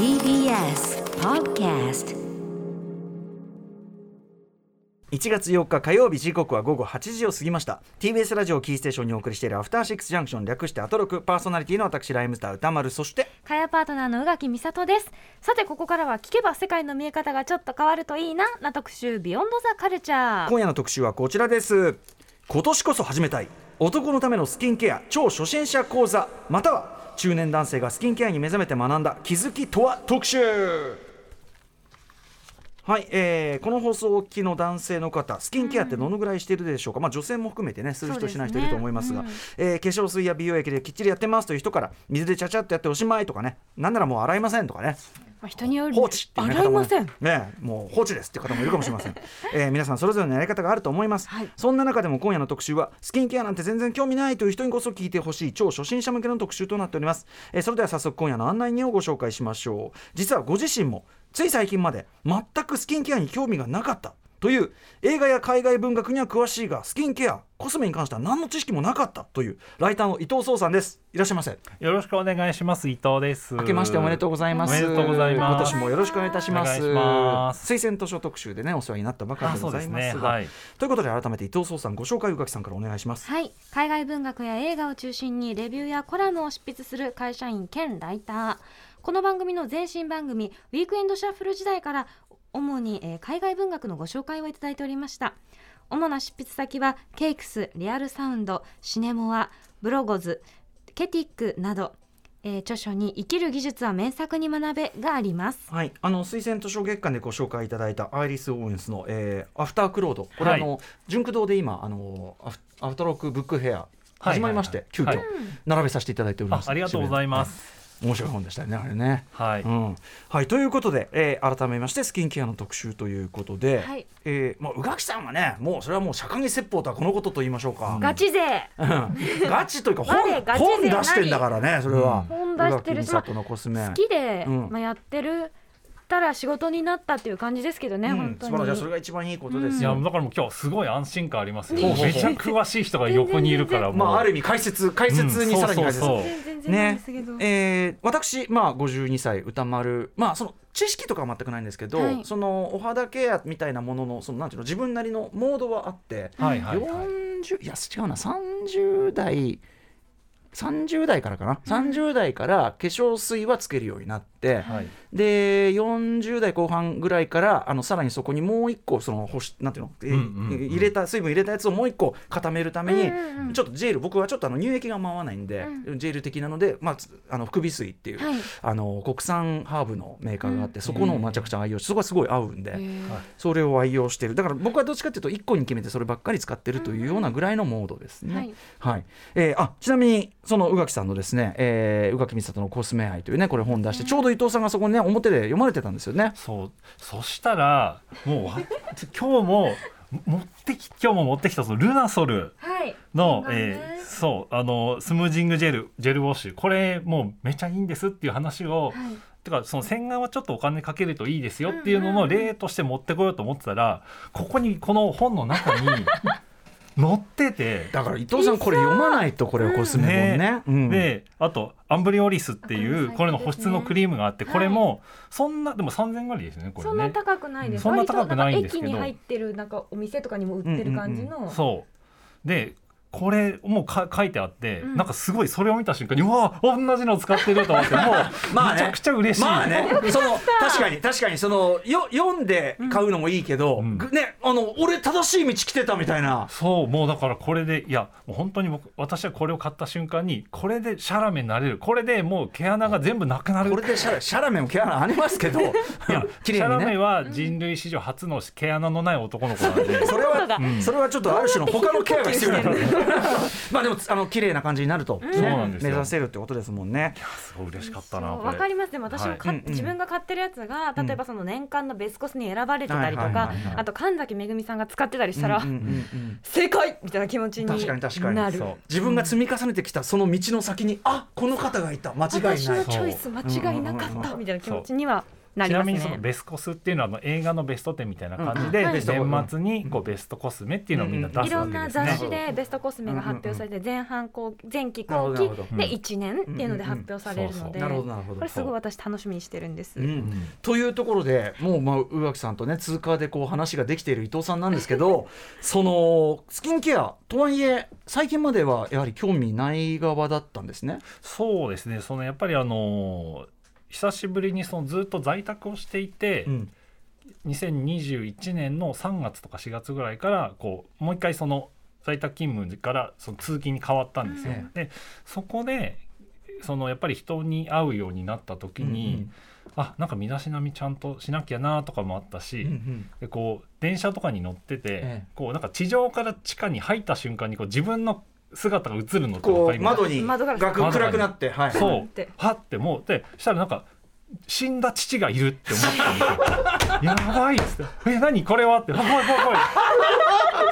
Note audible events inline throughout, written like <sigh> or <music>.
TBS Podcast. 1月4日火曜日時刻は午後8時を過ぎました。TBS ラジオキーステーションにお送りしているアフターシックスジャンクション略してアトロク。パーソナリティの私ライムスター歌丸。そしてかやパートナーの宇垣美里です。さてここからは聞けば世界の見え方がちょっと変わるといいな。な特集ビヨンドザカルチャー今夜の特集はこちらです。今年こそ始めたい男のためのスキンケア超初心者講座または中年男性がスキンケアに目覚めて学んだ気づきとは特集。はい、えーこの放送をお聞きの男性の方スキンケアってどのぐらいしてるでしょうか、まあ、女性も含めてねする人しない人いると思いますがうん。えー化粧水や美容液できっちりやってますという人から水でちゃちゃっとやっておしまいとかねなんならもう洗いませんとかねまあ人による。放置っていう、方もね。もう放置ですって方もいるかもしれません、<laughs> えー皆さんそれぞれのやり方があると思います、はい。そんな中でも今夜の特集はスキンケアなんて全然興味ないという人にこそ聞いてほしい超初心者向けの特集となっております、えーそれでは早速今夜の案内人をご紹介しましょう。実はご自身もつい最近まで全くスキンケアに興味がなかったという映画や海外文学には詳しいがスキンケアコスメに関しては何の知識もなかったというライターの伊藤壮さんです。いらっしゃいませ。よろしくお願いします。伊藤です。明けましておめでとうございます。おめでとうございます。今年もよろしくお願いいたします。推薦図書特集でねお世話になったばかりあでございますが、はい。ということで改めて伊藤壮さんご紹介宇垣さんからお願いします。はい。海外文学や映画を中心にレビューやコラムを執筆する会社員兼ライター。この番組の前身番組ウィークエンドシャッフル時代から主に、えー海外文学のご紹介をいただいておりました。主な執筆先は cakes Real Sound CINEMORE BLOGOS Qetic など、えー著書に生きる技術は名作に学べがあります。はい、あの推薦図書月間でご紹介いただいたアイリス・オーエンスの、えーアフタークロードこれ、はい。あのジュンク堂で今あのアフアフターロックブックフェア始まりまして、急遽、はい。並べさせていただいております。あありがとうございます、はい面白い本でしたよねあれね。はい、うん。はい、ということで、えー改めましてスキンケアの特集ということで、はい。えーまあ、宇垣さんはねもうそれはもう釈迦に説法とはこのことと言いましょうか、ガチ勢。うん。ガチというか <laughs> 本本出してんだからねそれは、本出してる。し宇垣美里のコスメ。好きで、うん。まあ、やってるたら仕事になったっていう感じですけどね、うん本当に。それが一番いいことですいやよ、だからもう今日すごい安心感ありますよ。ほうほうほうめちゃ詳しい人が横にいるからもう、まあある意味解説解説にさらに解説、そうんね。えー私まあ52歳歌丸。まあその知識とかは全くないんですけど、はい。そのお肌ケアみたいなもののそのなんていうの自分なりのモードはあって、はいはいはい。40いや違うな30代30代からかな、30代から化粧水はつけるようになって、はい。で40代後半ぐらいからあのさらにそこにもう一個その保湿なんていうの、えうんうんうん。入れた水分入れたやつをもう一個固めるために、うんうんうん。ちょっとジェル僕はちょっとあの乳液が回らないんで、ジェル的なので、まあ、つあの副鼻水っていう、はい。あの国産ハーブのメーカーがあって、うん。そこのをめちゃくちゃ愛用してそこがすごい合うんで、それを愛用してる。だから僕はどっちかっていうと1個に決めてそればっかり使ってるというようなぐらいのモードですね。はいはい。えーあちなみにその宇垣さんのですね、えー、宇垣美里のコスメ愛というねこれ本出して、ちょうど伊藤さんがそこにね表で読まれてたんですよね。そう。そしたらもうわ <laughs> 今日も持ってき今日も持ってきたそのルナソルはい。の、そうなんえーそうあのスムージングジェルジェルウォッシュ。これもうめちゃいいんですっていう話を、はい。てかその洗顔はちょっとお金かけるといいですよっていうのの例として持ってこようと思ってたらここにこの本の中に載ってて。だから伊藤さんこれ読まないとこれはコスメ本ね。うん。であとアンブリオリスっていうこれの保湿のクリームがあってこれもそんなでも3000円ぐらいですよねこれね。そんな高くないです。そんな高くないんですけど。駅に入ってるなんかお店とかにも売ってる感じの、そう。でこれもうか書いてあって、うん。なんかすごいそれを見た瞬間にうわ同じの使ってると思って <laughs> もうまあね。めちゃくちゃ嬉しい、まあね、<laughs> その確かに確かにそのよ読んで買うのもいいけど、うん。ぐねあの俺正しい道来てたみたいな。そうもうだからこれでいやもう本当に僕私はこれを買った瞬間にこれでシャラメになれる。これでもう毛穴が全部なくなる。これでシャラシャラメも毛穴ありますけど、いや <laughs> 綺麗にシャラメね。は人類史上初の毛穴のない男の子なんで。それは、うん。それはちょっとある種の他のケアが必要なの。で <laughs> まあでも <laughs> あの綺麗な感じになると、そうなんですよ。目指せるってことですもんね。すごい嬉しかったなわかります。でも私も買っはい自分が買ってるやつが例えばその年間のベスコスに選ばれてたりとかあと神崎めぐみさんが使ってたりしたら、うんうんうんうん。正解みたいな気持ちに確かに確かに。自分が積み重ねてきたその道の先にあこの方がいた。間違いない。私のチョイス間違いなかったみたいな気持ちにはなりますね。ちなみにそのベスコスっていうのはあの映画のベスト10みたいな感じで、うんはい。年末にこうベストコスメっていうのをみんな出いろん。なすわけですね。雑誌でベストコスメが発表されて前半後前期後期で1年っていうので発表されるのでなるほどなるほど。これすごい私楽しみにしてるんです。うんうん。というところでもうまあ宇垣さんとね通過でこう話ができている伊藤さんなんですけど <laughs> そのスキンケアとはいえ最近まではやはり興味ない側だったんですね。そうですね。そのやっぱりあの久しぶりにそのずっと在宅をしていて、うん。2021年の3月とか4月ぐらいからこうもう一回その在宅勤務からその通勤に変わったんですよ。うん。でそこでそのやっぱり人に会うようになった時に、あなんか身だしなみちゃんとしなきゃなとかもあったし、うんうん。でこう電車とかに乗ってて、ええ。こうなんか地上から地下に入った瞬間にこう自分の姿が映るのってこ分かりますう窓に窓ガラス。ガク暗くなって、はい、そう。って。はってもうでしたらなんか死んだ父がいるって思ったんですよ。やばいっつって「え何？これは?」って「あ怖い怖い怖い」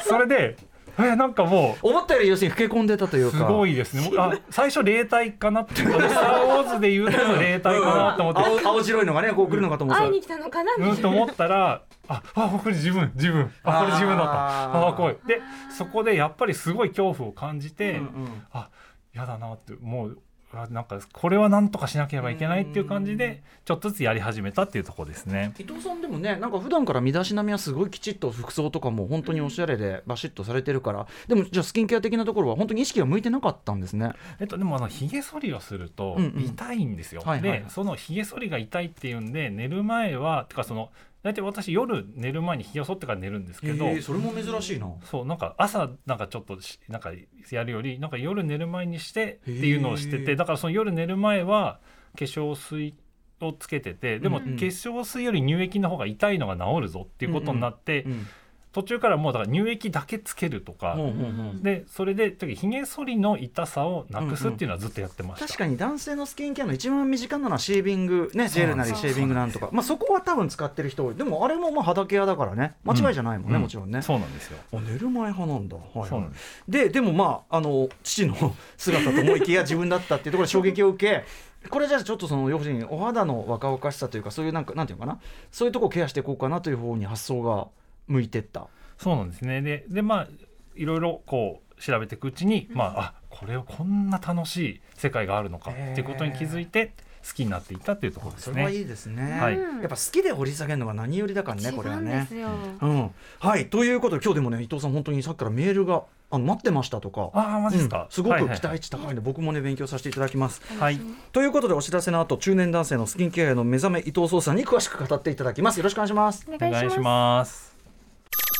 それでえなんかもう思ったより要するに老け込んでたというか。すごいですね。あ最初霊体かなって「あ <laughs> のスター・ウォーズ」で言うと霊体かなと思って。青青白いのがねこう来るのかと思った。会いに来たのかなみたいな。うんと思ったらああこれ自分自分。あこれ自分だった。あ怖いでそこでやっぱりすごい恐怖を感じて、うんうん。あやだなってもうあなんかこれは何とかしなければいけないっていう感じでちょっとずつやり始めたっていうところですね。伊藤さんでもねなんか普段から身だしなみはすごいきちっと服装とかも本当におしゃれでバシッとされてるからでもじゃあスキンケア的なところは本当に意識が向いてなかったんですね。えっと、でもあのひげ剃りをするとうんうん痛いんですよ。はいはいはいでそのひげ剃りが痛いっていうんで寝る前はてかその大体私夜寝る前にひげを剃ってから寝るんですけど、それも珍しいな。そうなんか朝なんかちょっとしなんかやるよりなんか夜寝る前にしてっていうのをしててだからその夜寝る前は化粧水をつけててでもうんうん。化粧水より乳液の方が痛いのが治るぞっていうことになって、うん途中からもうだから乳液だけつけるとか、ほうほうほうでそれでひげ剃りの痛さをなくすっていうのはずっとやってました。確かに男性のスキンケアの一番身近なのはシェービングねジェルなりシェービングなんとか。まあそこは多分使ってる人多い。でもあれもまあ肌ケアだからね。間違いじゃないもんね、うんもちろんね。そうなんですよ。あ寝る前派なんだ、はいはい。そうなんです。ででもまああの父の姿と思いきや自分だったっていうところで衝撃を受けこれじゃあちょっとその要するにお肌の若々しさというかそういうなんかなんていうのかな。そういうところをケアしていこうかなという方に発想が向いてった。そうなんですね。ででまあいろいろこう調べていくうちに、まああこれをこんな楽しい世界があるのかっていうことに気づいて好きになっていったっていうところですそれはいね。いですね、はいうんやっぱ好きで掘り下げるのが何よりだからねこれはね一番です。よ。うん、はいということで今日でもね伊藤さん本当にさっきからメールがあの待ってましたとかああマジですか。うんすごくはいはい期待値高いんで、僕もね勉強させていただきます。はい。ということでお知らせの後中年男性のスキンケアへの目覚め伊藤壮さんに詳しく語っていただきますよろしくお願いしますおお願いします。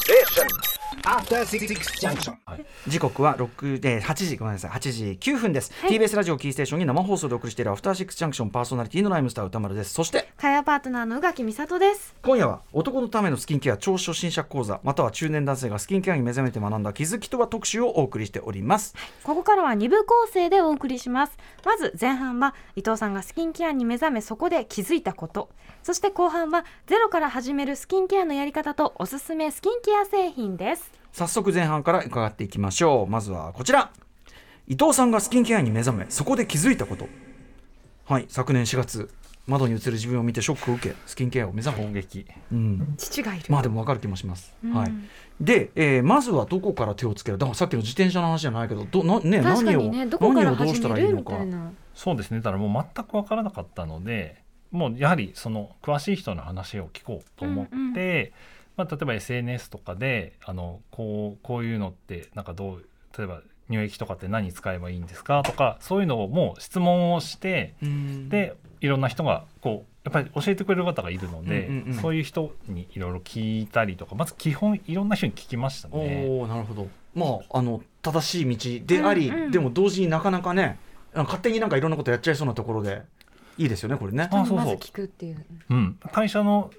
Listen. After Six Junction. 時刻は6で8時。ごめんなさい。8時9分です、はい。TBS ラジオキーステーションに生放送でお送りしているアフターシックスジャンクションパーソナリティのライムスター歌丸です。そして会話パートナーの宇垣美里です。今夜は男のためのスキンケア超初心者講座または中年男性がスキンケアに目覚めて学んだ気づきとは特集をお送りしております。ここからは2部構成でお送りします。まず前半は伊藤さんがスキンケアに目覚めそこで気づいたこと。そして後半はゼロから始めるスキンケアのやり方とおすすめスキンケア製品です早速前半から伺っていきましょう。まずはこちら。伊藤さんがスキンケアに目覚めそこで気づいたこと。はい昨年4月窓に映る自分を見てショックを受けスキンケアを目覚め。攻撃。うん。父がいる、まあでも分かる気もします、うん。はい。で、えーまずはどこから手をつける？だからさっきの自転車の話じゃないけどどな、ね、何をど何をどうしたらいいのか。そうですね。だからもう全く分からなかったので、もうやはりその詳しい人の話を聞こうと思って、うんうんまあ例えば SNS とかであのこうこういうのってなんかどう例えば乳液とかって何使えばいいんですかとかそういうのをもう質問をしてうん。でいろんな人がこうやっぱり教えてくれる方がいるので、うんうんうん。そういう人にいろいろ聞いたりとかまず基本いろんな人に聞きましたね。おおなるほど。まああの正しい道であり、うんうん。でも同時になかなかね勝手になんかいろんなことやっちゃいそうなところでいいですよねこれね。あそうそう。まず聞くっていう。うん、会社の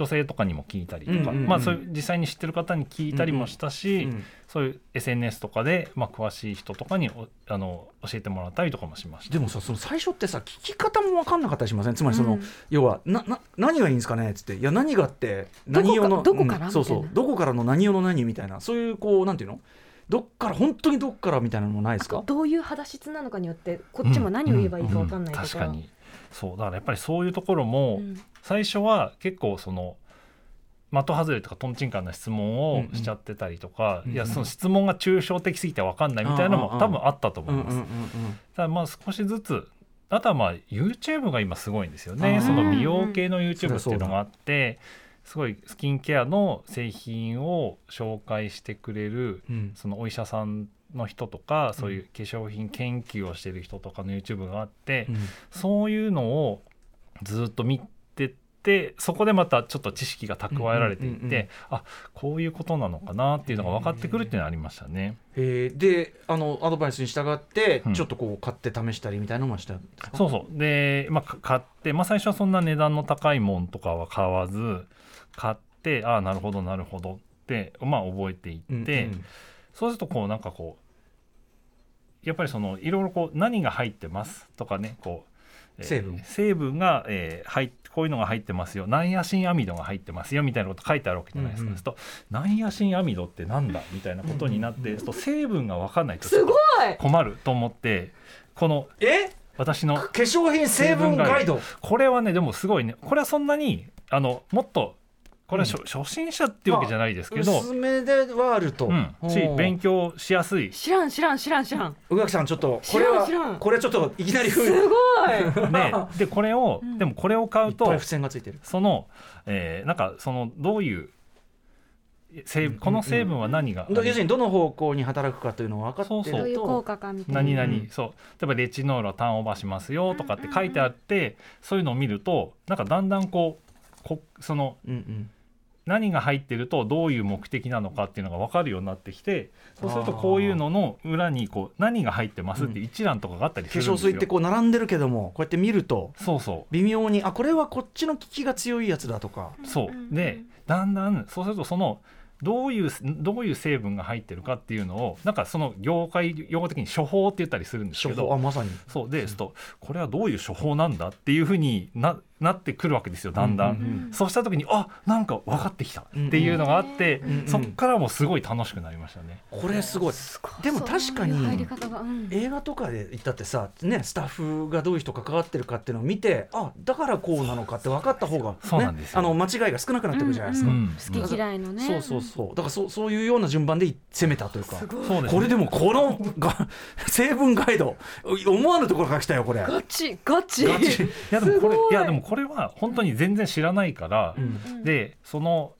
女性とかにも聞いたりとか、うんうんうん。まあ、そういう実際に知ってる方に聞いたりもしたし、うんそういう SNS とかで、まあ、詳しい人とかにおあの教えてもらったりとかもしました。でもさその最初ってさ聞き方も分かんなかったりしません？つまりその、うん。要はなな何がいいんですかね？っつっていや何がってどこか何用のどこから？うんそう。そうどこからの何用の何みたいな。そういうこうなんていうの？どっから本当にどっからみたいなのもないですか？どういう肌質なのかによってこっちも何を言えばいいかわかんないとか,、確かにそうだからやっぱりそういうところも、うん。最初は結構その的外れとかとんちんかんな質問をしちゃってたりとか、うんうん。いやその質問が抽象的すぎて分かんないみたいなのも多分あったと思います。ただまあ少しずつあとはまあ YouTube が今すごいんですよね。その美容系の YouTube っていうのがあってすごいスキンケアの製品を紹介してくれるうん。そのお医者さんの人とかそういう化粧品研究をしてる人とかの YouTube があって、うん。そういうのをずっと見てってそこでまたちょっと知識が蓄えられていって、うんうんうんうん。あこういうことなのかなっていうのが分かってくるっていうのはありましたね。えーであのアドバイスに従って、うん。ちょっとこう買って試したりみたいなのもしたんですか？そうそう。で、まあ、か買って、まあ、最初はそんな値段の高いもんとかは買わず買ってああなるほどなるほどって、まあ、覚えていって、うんうんそうするとこうなんかこうやっぱりそのいろいろこう何が入ってますとかねこう、えー成分。成分が、えー入っこういうのが入ってますよ。ナイアシンアミドが入ってますよみたいなこと書いてあるわけじゃないですか、うんうん。するとナイアシンアミドってなんだみたいなことになって、そうすると成分が分かんないとすごい。困ると思ってこのえ？私の化粧品成分ガイド。これはねでもすごいね。これはそんなにあのもっとこれは初,、初心者っていうわけじゃないですけど、薄めではあると、うん、し勉強しやすい。知らん知らん知らん知らん。宇垣さんちょっとこれ知らん知らん。はこれちょっといきなりす風ごい。<laughs> ででこれを、うん。でもこれを買うといっぱい付箋がついてる。その、えーなんかそのどういう成分この成分は何が、要するにどの方向に働くかというのを分かってると。そうそう。どういう効果かみたいな。何々、うん。そう。例えばレチノールはターンオーバーしますよとかって書いてあって、そういうのを見るとなんかだんだんこうこそのうんうん何が入ってるとどういう目的なのかっていうのが分かるようになってきてそうするとこういうのの裏にこう何が入ってますって一覧とかがあったりす化るんですよ。粧水ってこう並んでるけどもこうやって見るとそうそう。微妙にあこれはこっちの効きが強いやつだとか。そう。でだんだんそうするとそのどういうどういう成分が入ってるかっていうのをなんかその業界用語的に処方って言ったりするんですけ処方あどまさに。そう。ですとこれはどういう処方なんだっていうふうにななってくるわけですよだんだん。うんうんそうした時にあなんか分かってきたっていうのがあって、うんうんそっからもうすごい楽しくなりましたね。これすごい。でも確かに映画とかで言ったってさ、ね、スタッフがどういう人関わってるかっていうのを見てあだからこうなのかって分かった方が、ね、そうなんですよ。あの間違いが少なくなってくるじゃないですか、うんうん好き嫌いのね。そうそうそう。だからそそういうような順番で攻めたというか。すごいそうですこれでもこのが <laughs> 成分ガイド思わぬところから来たよこれ。ガチガチ。ガチ。いやでもこれいやでもこれは本当に全然知らないから、うん。でその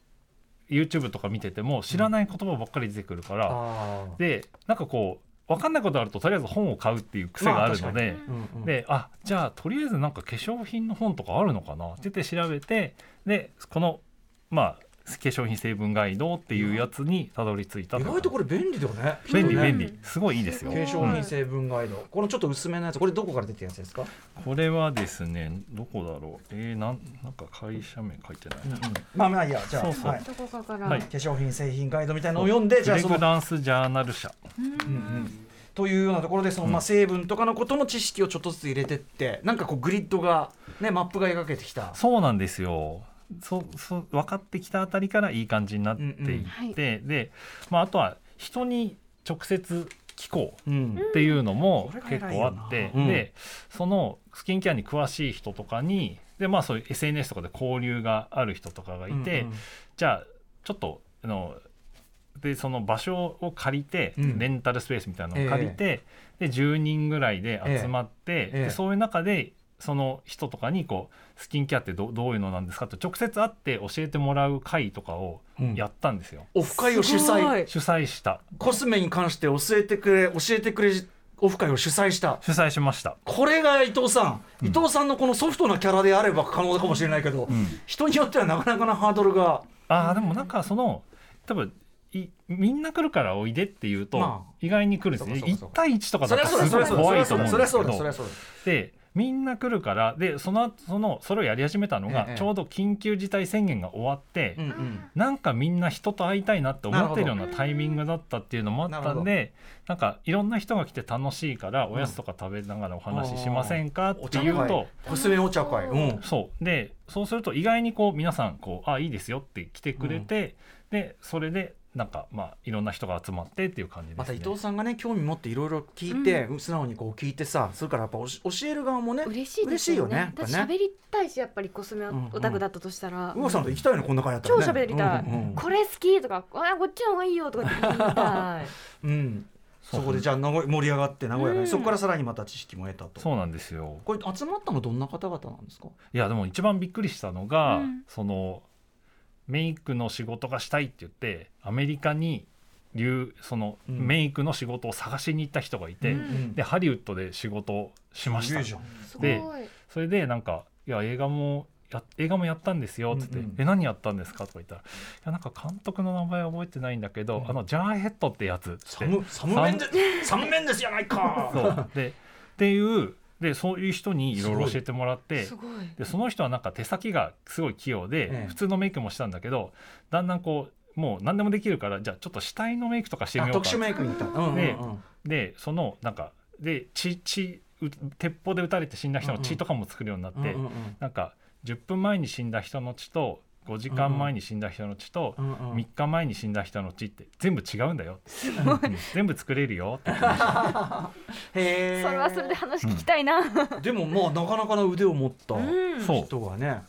YouTube とか見てても知らない言葉ばっかり出てくるから、でなんかこう分かんないことあるととりあえず本を買うっていう癖があるので、まうんうん。であじゃあとりあえずなんか化粧品の本とかあるのかなって言って調べてでこのまあ化粧品成分ガイドっていうやつにたどり着いた意外とこれ便利だよね。便利ね便利。すごいいいですよ。化粧品成分ガイド、このちょっと薄めのやつ。これどこから出てるやつですか、これはですねどこだろう？えー、なんなんか会社名書いてないな、まあまあいいやじゃあ。そうそう。はい、どこかから、はい。化粧品製品ガイドみたいなのを読んでじゃあフレそのグランスジャーナル社。うんうんうん。というようなところでその、まあ、成分とかのことの知識をちょっとずつ入れてってなんかこうグリッドが、ね、マップが描けてきた。そうなんですよそそ分かってきたあたりからいい感じになっていって、うんうん。はい。で、まあ、あとは人に直接聞こううん。っていうのも結構あって、うん。でそのスキンケアに詳しい人とかにで、まあ、そういう SNS とかで交流がある人とかがいて、うんうん。じゃあちょっとあのでその場所を借りて、うん。レンタルスペースみたいなのを借りて、で10人ぐらいで集まって、ええ。でそういう中でその人とかにこうスキンケアってどどういうのなんですかって直接会って教えてもらう会とかをうん。やったんですよ、オフ会を主催。主催した。コスメに関して教えてくれ教えてくれオフ会を主催した。主催しました、これが伊藤さん、うん。伊藤さんのこのソフトなキャラであれば可能かもしれないけど、うん。人によってはなかなかなハードルが。あーでもなんかその多分いみんな来るからおいでっていうと、まあ。意外に来るんですね。そうかそうか1対1とかそだとりゃそうだすごいそりゃそうだ怖いと思うんですけそりゃそうだそりゃどそうだ。でみんな来るからでそのそのそれをやり始めたのが、ええちょうど緊急事態宣言が終わって、うんうん。なんかみんな人と会いたいなって思ってるようなタイミングだったっていうのもあったんでなんかいろんな人が来て楽しいからおやつとか食べながらお話ししませんかっていうと会コスメお茶会。うん。そう。でそうすると意外にこう皆さんこうあいいですよって来てくれて、でそれでなんかまあいろんな人が集まってっていう感じですね。また伊藤さんがね興味持っていろいろ聞いて、素直にこう聞いてさそれからやっぱおし教える側もね嬉しいですよね。嬉しいよね喋りたいしやっぱりコスメオタクだったとしたら、うわさんと行きたいのこんな会やったら超ね喋りたい、うんうんこれ好きとかあこっちの方がいいよとかって言いたい。うん。そこでじゃあ名古盛り上がって名古屋で、うん。そこからさらにまた知識も得たと。そうなんですよ。これ集まったのどんな方々なんですか？いやでも一番びっくりしたのが、うん。そのメイクの仕事がしたいって言ってアメリカに留そのうん。メイクの仕事を探しに行った人がいて、うんでハリウッドで仕事をしました。でそれでなんか「いや映画もや映画もやったんですよ」っつって「うんうん。え何やったんですか?」とか言ったら「いやなんか監督の名前は覚えてないんだけど、うん。あのジャーヘッドってやつ」って。<laughs> やないか。そう。でっていうでそういう人にい。ろいろ教えてもらってすごい。でその人はなんか手先がすごい器用で、ええ。普通のメイクもしたんだけどだんだんこうもう何でもできるからじゃあちょっと死体のメイクとかしてみようか。あ特殊メイクに行った、うんうんうん。ででそのなんかで血血う鉄砲で撃たれて死んだ人の血とかも作るようになって、うんうんなんか10分前に死んだ人の血と5時間前に死んだ人の血とうんうん。3日前に死んだ人の血って全部違うんだよ、うん。全部作れるよ。っ <laughs> てへえ。それはそれで話聞きたいな、でもまあなかなかな腕を持った人がね。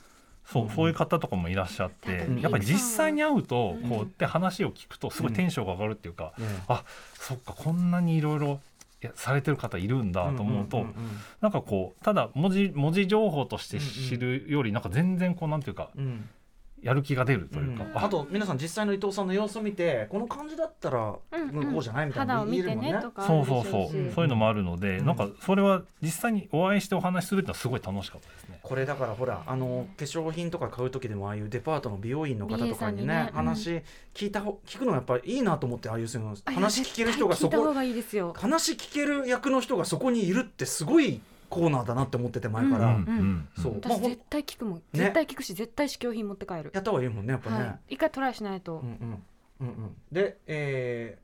そう。そういう方とかもいらっしゃって、うんやっぱり実際に会うとうんこうやって話を聞くとすごいテンションが上がるっていうか、ねあそっかこんなにいろいろやされてる方いるんだと思うと、んんん。なんかこうただ文字文字情報として知るよりなんか全然こうなんていうかうんうんやる気が出るというか、うん。あと皆さん実際の伊藤さんの様子を見てこの感じだったらうんうん。こうじゃないみたいな肌を見て言えるもんね。ねそうそうそう、しそういうのもあるので、うん。なんかそれは実際にお会いしてお話しするってのはすごい楽しかったですね。これだからほらあの化粧品とか買う時でもああいうデパートの美容院の方とかにねね話聞いたほ聞くのがやっぱりいいなと思ってああいうそういうのあ話聞ける人がそこ話聞ける役の人がそこにいるってすごいコーナーだなって思ってて前から、うんんそう。私絶対聞くもん。絶対聞くし絶対試供品持って帰る。やった方がいいもんねやっぱね、はい。一回トライしないと。うんうん。うんうん。でえ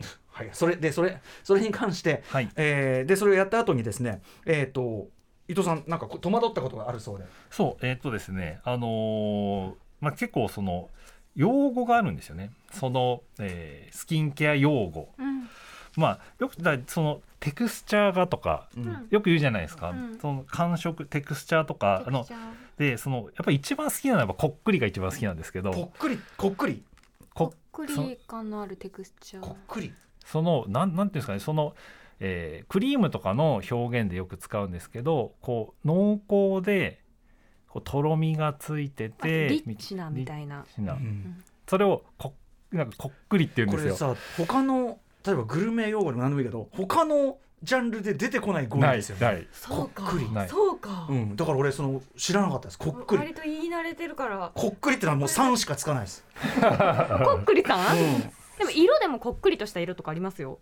ー <laughs> はい。それでそれそれに関して、はい、えーでそれをやった後にですねえっ、と伊藤さんなんかこ戸惑ったことがあるそうで。そうえーっとですねあのーまあ結構その用語があるんですよね。その、えースキンケア用語。うんまあよくだそのテクスチャーがとかうん。うんよく言うじゃないですか、うん。その感触テクスチャーとかあのでそのやっぱり一番好きなのはやっぱこっくりが一番好きなんですけどこっくり？こっくり？こっくり感のあるテクスチャー。こっくりそのなんなんていうんですかねその、えークリームとかの表現でよく使うんですけどこう濃厚でこうとろみがついてあてリッチなみたいな。うん。それをこなんかこっくりって言うんこですよ。れさ他の例えばグルメ用語でも何でもいいけど他のジャンルで出てこない語彙ですよね。ないそうか。こっくり。ない。そうか。うん、だから俺その知らなかったです。こっくり。割と言い慣れてるから。こっくりってのはもう3しかつかないです、<laughs> こっくりさん？うん、でも色でもこっくりとした色とかありますよ。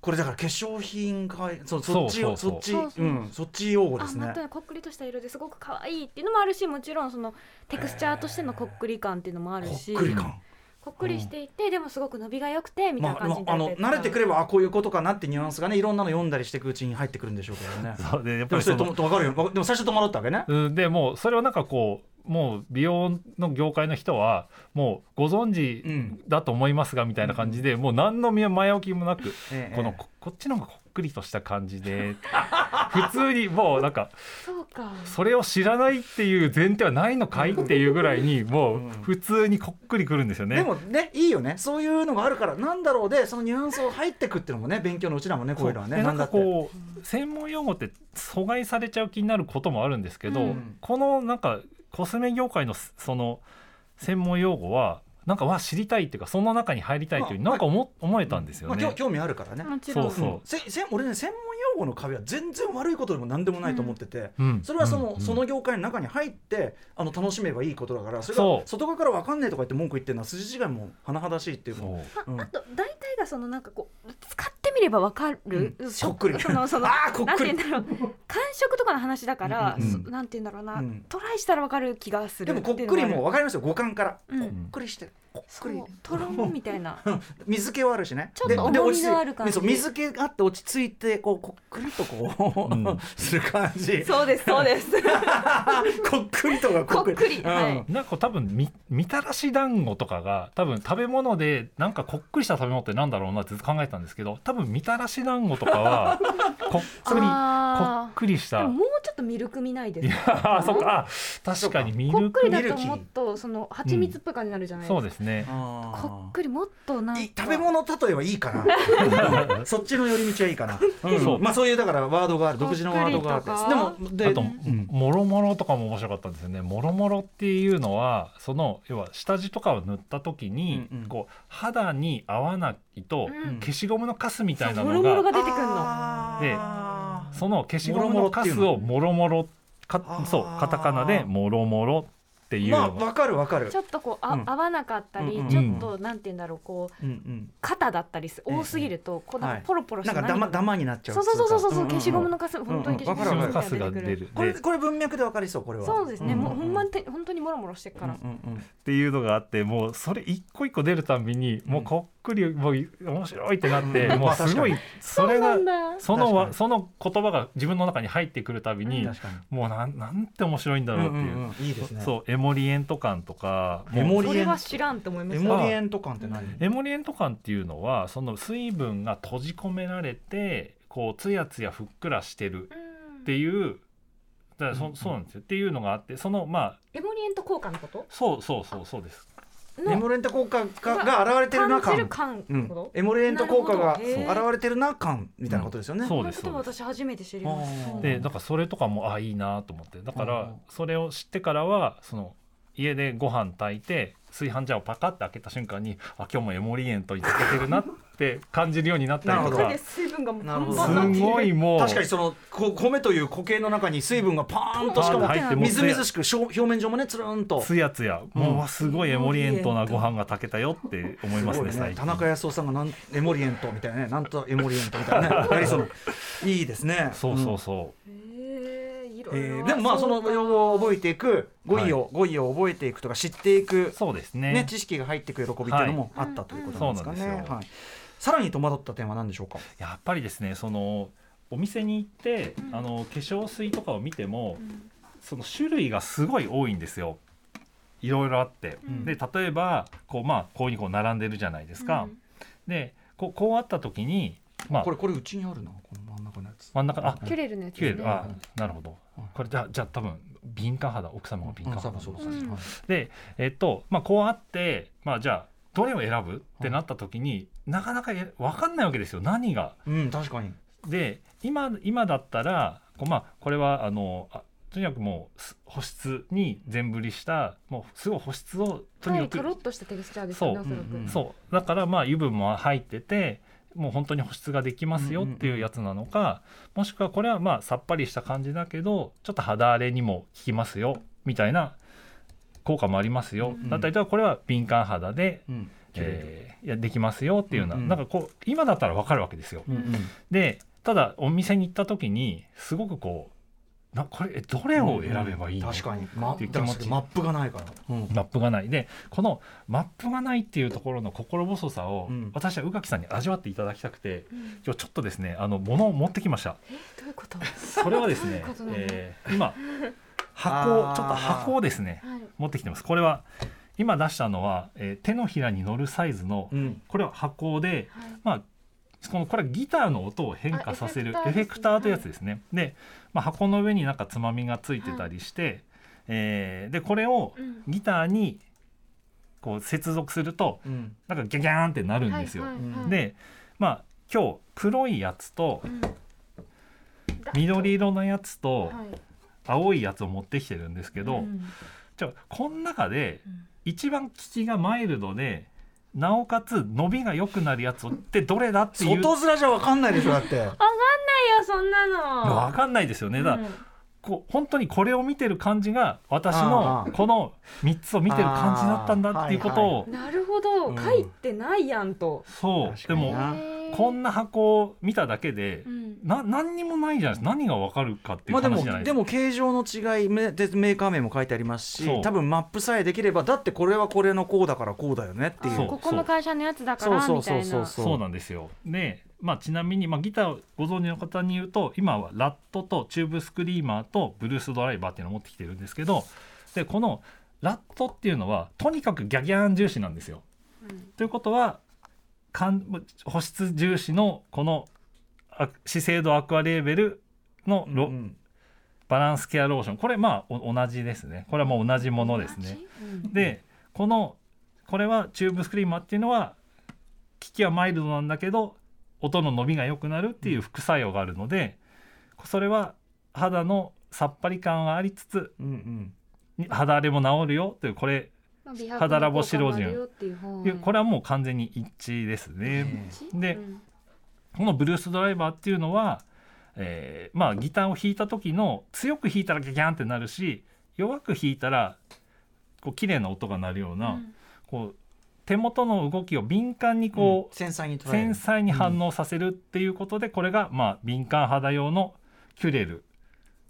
これだから化粧品かそそっちそっちそうん。そっち用語であすね本当にこっくりとした色ですごく可愛いっていうのもあるしもちろんそのテクスチャーとしてのこっくり感っていうのもあるこしっくり感こっくりしていて、でもすごく伸びが良くてみたいまあ、な感じにまあ、あの慣れてくればあこういうことかなってニュアンスがねいろんなの読んだりしていくうちに入ってくるんでしょうけどね。<laughs> そうでやっぱりそと分かるよ。わでも最初戸惑ったわけね。うんでもうそれをなんかこうもう美容の業界の人はもうご存知うん。だと思いますがみたいな感じで、もう何の前置きもなくええ。このここっちの方がくりとした感じで <laughs> 普通にもうなんかそうか。それを知らないっていう前提はないのかいっていうぐらいにもう普通にこっくりくるんですよね。でもねいいよね。そういうのがあるからなんだろうでそのニュアンスを入ってくっていうのもね勉強のうちだもんねこういうのはね。でなんだって。かこう専門用語って阻害されちゃう気になることもあるんですけど、うん。このなんかコスメ業界のその専門用語はなんかわ知りたいっていうかその中に入りたいという、まあなんか思思えたんですよまあ、ね。興興味あるからね。そうそう。うん。せせ俺ね専門用語の壁は全然悪いことでも何でもないと思ってて、うん。それはその,、うん。その業界の中に入ってあの楽しめばいいことだからそれが外側から分かんないとか言って文句言ってるのは筋違いも甚だしいっていうそのう。うん。あと大体がそのなんかこう使ってみればわかる、うん。そのそのあーこっなんくりて言うんだろう。感触とかの話だから、うん。うんそなんて言うんだろうな、うん。トライしたらわかる気がするでもこっくりも分かりますよ。五感から、うん。こっくりしてるこっくり。とろんみたいな。<laughs> 水気はあるしね。ちょっとで重みのある感じ。水気があって落ち着いてこうこっくりとこう、うん。<laughs> する感じ。そうですそうです。<laughs> こっくりとかこっくり。こっくりうん。はい。なんか多分みみたらし団子とかが多分食べ物でなんかこっくりした食べ物ってなんだろうなってずっと考えてたんですけど多分みたらし団子とかはこっくりこあっくりした。ももうちょっとミルクみないですいやそっか。あ確かにミこっくりルクだとミルキー。もっとその蜂蜜っぽい感じになるじゃないですか、そうですねあーこっくりもっとなん食べ物例えはいいかな。<laughs> そっちの寄り道はいいかな、うん。そう。まあそういうだからワードがある独自のワードがあってこっくりでもでもろもろとかも面白かったんですよね。もろもろっていうのはその要は下地とかを塗った時に、うんうん。こう肌に合わないと、うん。消しゴムのカスみたいなのもろもろがが出てくるの。あー。その消しゴムのカスをもろもろかそうカタカナでもろもろっていう。わかるわかる。ちょっとこうあ、うん。合わなかったり、うんうん。ちょっとなんて言うんだろうこううんうん。肩だったり多すぎるとこうなんはい。かポロポロしてなんかダマダマになっちゃうそうそうそうそうそう、消しゴムのカス本当に消しゴムのカスが出てくるこれでこれ文脈でわかりそうこれは。そうですね、んんん。もうほんまに本当にもろもろしてるから、うんうんうん。っていうのがあってもうそれ一個一個出るたびにもうこっくりもう面白いってなって、うん。もうすごいまそれがそのその言葉が自分の中に入ってくるたびに、もうなんなんて面白いんだろうっていう,、うんうんうん。いいですね。そうエモリエント感とかエモリエンそれは知らんと思いまエしたモリエント感って何？エモリエント感っていうのはその水分が閉じ込められてこうツヤツヤふっくらしてるっていうだからそ,、うんそうなんですよ。っていうのがあってそのまあエモリエント効果のこと？そうそうそうそうですエモリエント効果がが現れてるな感。じる感感うん。エモリエント効果が現れてるな感みたいなことですよね。そうです私初めて知りましでだからそれとかもあいいなと思って。だかうん。らそれを知ってからはその家でご飯炊いて炊飯ジャーをパカッて開けた瞬間にあ今日もエモリエントにつけてるなって感じるようになったりとか。なるほど。中で水分がもうすごいもう。確かにそのこ米という固形の中に水分がパーンとしかも入ってみずみずしく表表面上もねつるんと。つやつやうんもうすごいエモリエントなご飯が炊けたよって思いますねすごい最近。田中康夫さんがなんエモリエントみたいなね。なんとエモリエントみたいなね。<laughs> やりそうないいですね。そうそうそへーいろえいろーでもまあその用語を覚えていく語彙を、語彙を覚えていくとか知っていくうそうですね。ね知識が入っていく喜びっていうのもあったということなんですかね。そうなんですよ。はい。さらに戸惑った点は何でしょうか？やっぱりですねそのお店に行って、うん。あの化粧水とかを見てもうん。その種類がすごい多いんですよ。いろいろあって、うん。で例えばこうまあこういうふうにこう並んでるじゃないですか、でこうこうあった時にまあこれこれうちにあるなこの真ん中のやつ。真ん中あキュレルのやつキュレルあうんなるほど。うんこれじゃあじゃあ多分敏感肌奥様が敏感肌うん。でえっとまあこうあってまあじゃあどれを選ぶ？ってなった時に、なかなかえ分かんないわけですよ。何が。うん確かに。で今今だったらこう、まあ、これはあのあとにかくもうす保湿に全振りしたもうすごい保湿をとにはい、かく、とろっとしたテクスチャーですよね、そう。うんうんそう。だからまあ油分も入っててもう本当に保湿ができますよっていうやつなのか、もしくはこれはまあさっぱりした感じだけどちょっと肌荒れにも効きますよみたいな効果もありますよ、うんだったりとかこれは敏感肌で、うん。えーいやできますよっていうような、なんかこう今だったら分かるわけですよ。でただお店に行った時にすごくこうなこれえどれを選べばいいの、確かに。マっていう気持ちマップがないから。うん。マップがないでこのマップがないっていうところの心細さを、うん私は宇垣さんに味わっていただきたくてうん今日ちょっとですねあの物を持ってきましたえ、どういうこと？それはですねどうえー今箱ちょっと箱をですねはい。持ってきてますこれは今出したのは、えー手のひらに乗るサイズのうん。これは箱ではい。まあこのこれはギターの音を変化させるあエフェクターというやつですね。で、まあ、箱の上になんかつまみがついてたりして、えーでこれをうん。ギターにこう接続するとうん。なんかギャギャーンってなるんですよ。はいはいはい。でまあ今日黒いやつとうん。緑色のやつとはい。青いやつを持ってきてるんですけど、うん。じゃあこの中でうん。一番効きがマイルドでなおかつ伸びが良くなるやつってどれだっていう外面じゃわかんないでしょだって。ないよそんなの。わかんないですよね。だからうんこう本当にこれを見てる感じが私あのーこの3つを見てる感じだったんだっていうことをなるほど、うん書いてないやんと。そうでもこんな箱を見ただけでうん。な何にもないじゃないですか。何がわかるかっていうまあでも話じゃないですか。でも形状の違いめでメーカー名も書いてありますし多分マップさえできればだってこれはこれのこうだからこうだよねっていう。そう。ここの会社のやつだからそうみたいなそう。そうそうなんですよ。で、まあ、ちなみに、まあ、ギターをご存知の方に言うと今はラットとチューブスクリーマーとブルースドライバーっていうのを持ってきてるんですけどでこのラットっていうのはとにかくギャギャン重視なんですよ。うん。ということは保湿重視のこのあ資生堂アクアレーベルのロ、うん。バランスケアローション。これまあお同じですね。これはもう同じものですね。うん。でこのこれはチューブスクリーマーっていうのは効きはマイルドなんだけど音の伸びが良くなるっていう副作用があるのでそれは肌のさっぱり感はありつつうんうん。に肌荒れも治るよというこれまあ美白肌ラボの効果もある白よっていう方これはもう完全に一致ですね。でうん。このブルースドライバーっていうのは、えーまあギターを弾いた時の強く弾いたらギャギャンってなるし弱く弾いたらこう綺麗な音が鳴るような、うん。こう手元の動きを敏感にこう、繊細に繊る。細に反応させるっていうことで、これがまあ敏感肌用のキュレル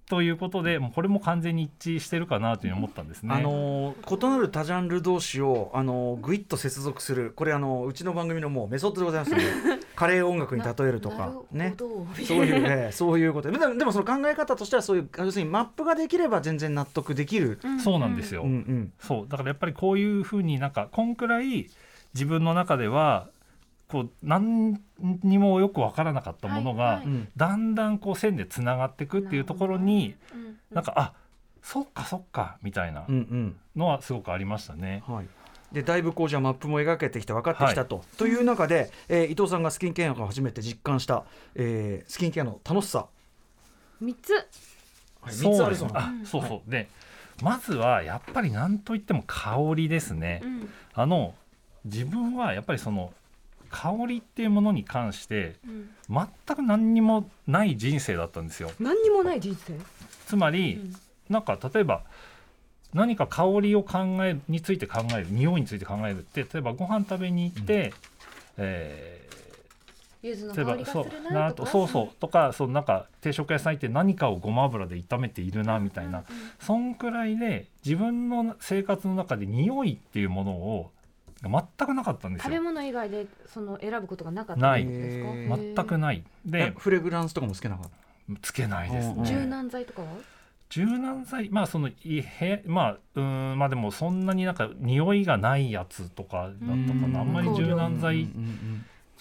ということでもうこれも完全に一致してるかなというふうに思ったんですね。あのー異なる多ジャンル同士をあのーぐいっと接続する。これあのーうちの番組のもうメソッドでございますので <laughs> カレー音楽に例えるとかねど。そういう、ね、そういうこと。ででもでもその考え方としてはそういう要するにマップができれば全然納得できる、そうなんですよ、うんうん。そう。だからやっぱりこういうふうになんかこんくらい自分の中ではこう何にもよく分からなかったものが、はいはい。うん。だんだんこう線でつながっていくっていうところにうんなんかあそっかそっかみたいなうんうん。のはすごくありましたね。はい。でだいぶこうじゃあマップも描けてきて分かってきたと、という中で、えー伊藤さんがスキンケアを初めて実感した、えースキンケアの楽しさ、三つ。はい、3つあるそうあそうそう、でまずはやっぱり何といっても香りですね。うん。あの自分はやっぱりその香りっていうものに関してうん。全く何にもない人生だったんですよ。何にもない人生？つまり、うん。なんか例えば何か香りを考えるについて考える匂いについて考えるって例えばご飯食べに行って、え柚子のー例えばそうなとそうそうとかそのなんか定食屋さん行って何かをごま油で炒めているなみたいな、うん。そんくらいで自分の生活の中で匂いっていうものを全くなかったんですよ。食べ物以外でその選ぶことがなかったない。んですか？へ全くない。えでフレグランスとかもつけなかった？つけないですうんね柔軟剤とかは？柔軟剤まあそのいへまあうーんまあでもそんなになんか匂いがないやつとかだったかうん。なあんまり柔軟剤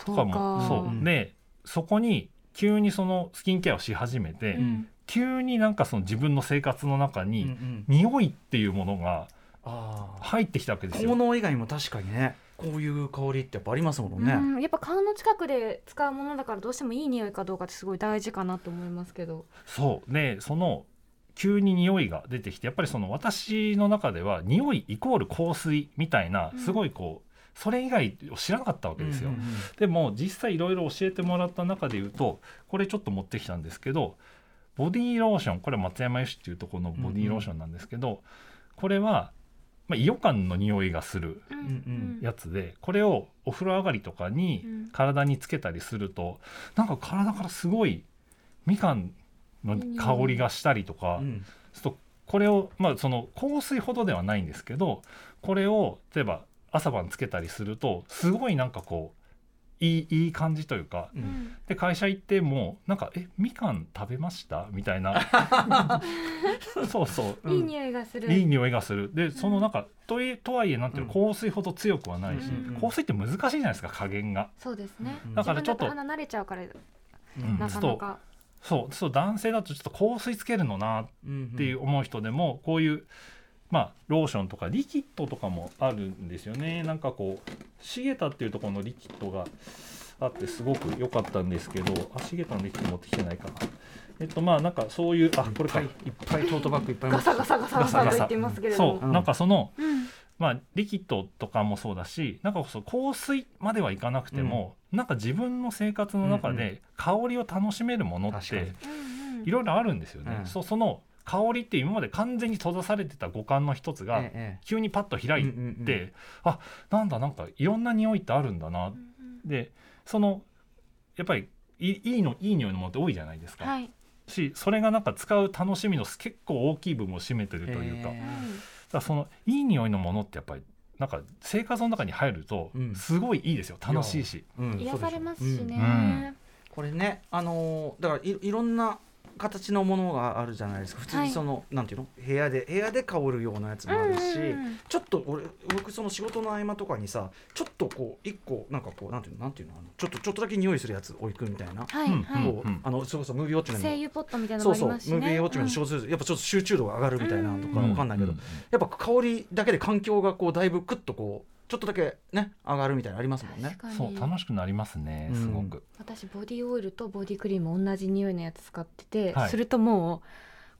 とかもそう。うんでそこに急にそのスキンケアをし始めて、うん。急になんかその自分の生活の中にうん。匂いっていうものが入ってきたわけですよ。効能以外も確かにねこういう香りってやっぱありますもんね、うんやっぱ顔の近くで使うものだからどうしてもいい匂いかどうかってすごい大事かなと思いますけど。そう。でその急に匂いが出てきてやっぱりその私の中では匂いイコール香水みたいなうん。すごいこう、それ以外を知らなかったわけですよ。うんうんでも実際いろいろ教えてもらった中で言うとこれちょっと持ってきたんですけどボディーローションこれは松山油脂っていうところのボディーローションなんですけど、これは、まあ、イオカンの匂いがするうんうん。やつでこれをお風呂上がりとかにうん。体につけたりするとなんか体からすごいみかんの香りがしたりとか、うん。ちょっとこれをまあその香水ほどではないんですけどこれを例えば朝晩つけたりするとすごいなんかこういいいい感じというかううん。んで会社行ってもなんか「えみかん食べました?」みたいな。<laughs> そうそう。うんいい匂いがする。いい匂いがする。でそのなんかといとはいえなんていう香水ほど強くはないし、うん香水って難しいじゃないですか加減が。そうですね。うん。だからちょっとれちゃうからうん。なかなか。そうそう男性だとちょっと香水つけるのなっうんていう思う人でもこういうまあローションとかリキッドとかもあるんですよね。なんかこうシゲタっていうところのリキッドがあってすごく良かったんですけどあシゲタのリキッド持ってきてないかな。えっとまあなんかそういうあこれか。いっぱいトートバッグいっぱい持ガってサガサガサガサと言ってますけれども。そう、うん。なんかそのうん。まあリキッドとかもそうだしなんかそう香水まではいかなくても、なんか自分の生活の中うんうで香りを楽しめるものってうんうん。いろいろあるんですよね。うん。そうその香りって今まで完全に閉ざされてた五感の一つが、ええ急にパッと開いて、うんうんうん。あなんだなんかいろんな匂いってあるんだな、うんでそのやっぱりいいいのいい匂いのものって多いじゃないですか、はい。しそれがなんか使う楽しみの結構大きい部分を占めてるというか,、だそのいい匂いのものってやっぱりなんか生活の中に入るとうん。すごいいいですよ。楽しいし。うん。癒されますしね、うん。これねあのーだからいいろんな形のものがあるじゃないですか。普通はいにその、なんていうの？部屋で部屋で香るようなやつもあるし、うんうんうん。ちょっと俺僕その仕事の合間とかにさちょっとこう一個なんかこうなんていうの？なんていうの？あのちょっとちょっとだけ匂いするやつ置くみたいな、うんはいはい、こうあのそれこそムービーウォッチメン精の油ポットみたいなのそうそうムもありますしね。ービーウォッチメンの仕事するとやっぱちょっと集中度が上がるみたいなのとかうんわかんないけど、やっぱ香りだけで環境がこうだいぶクッとこうちょっとだけね上がるみたいなのありますもんね。そう楽しくなりますねうん。すごく、私ボディオイルとボディクリーム同じ匂いのやつ使ってて、はい。するともう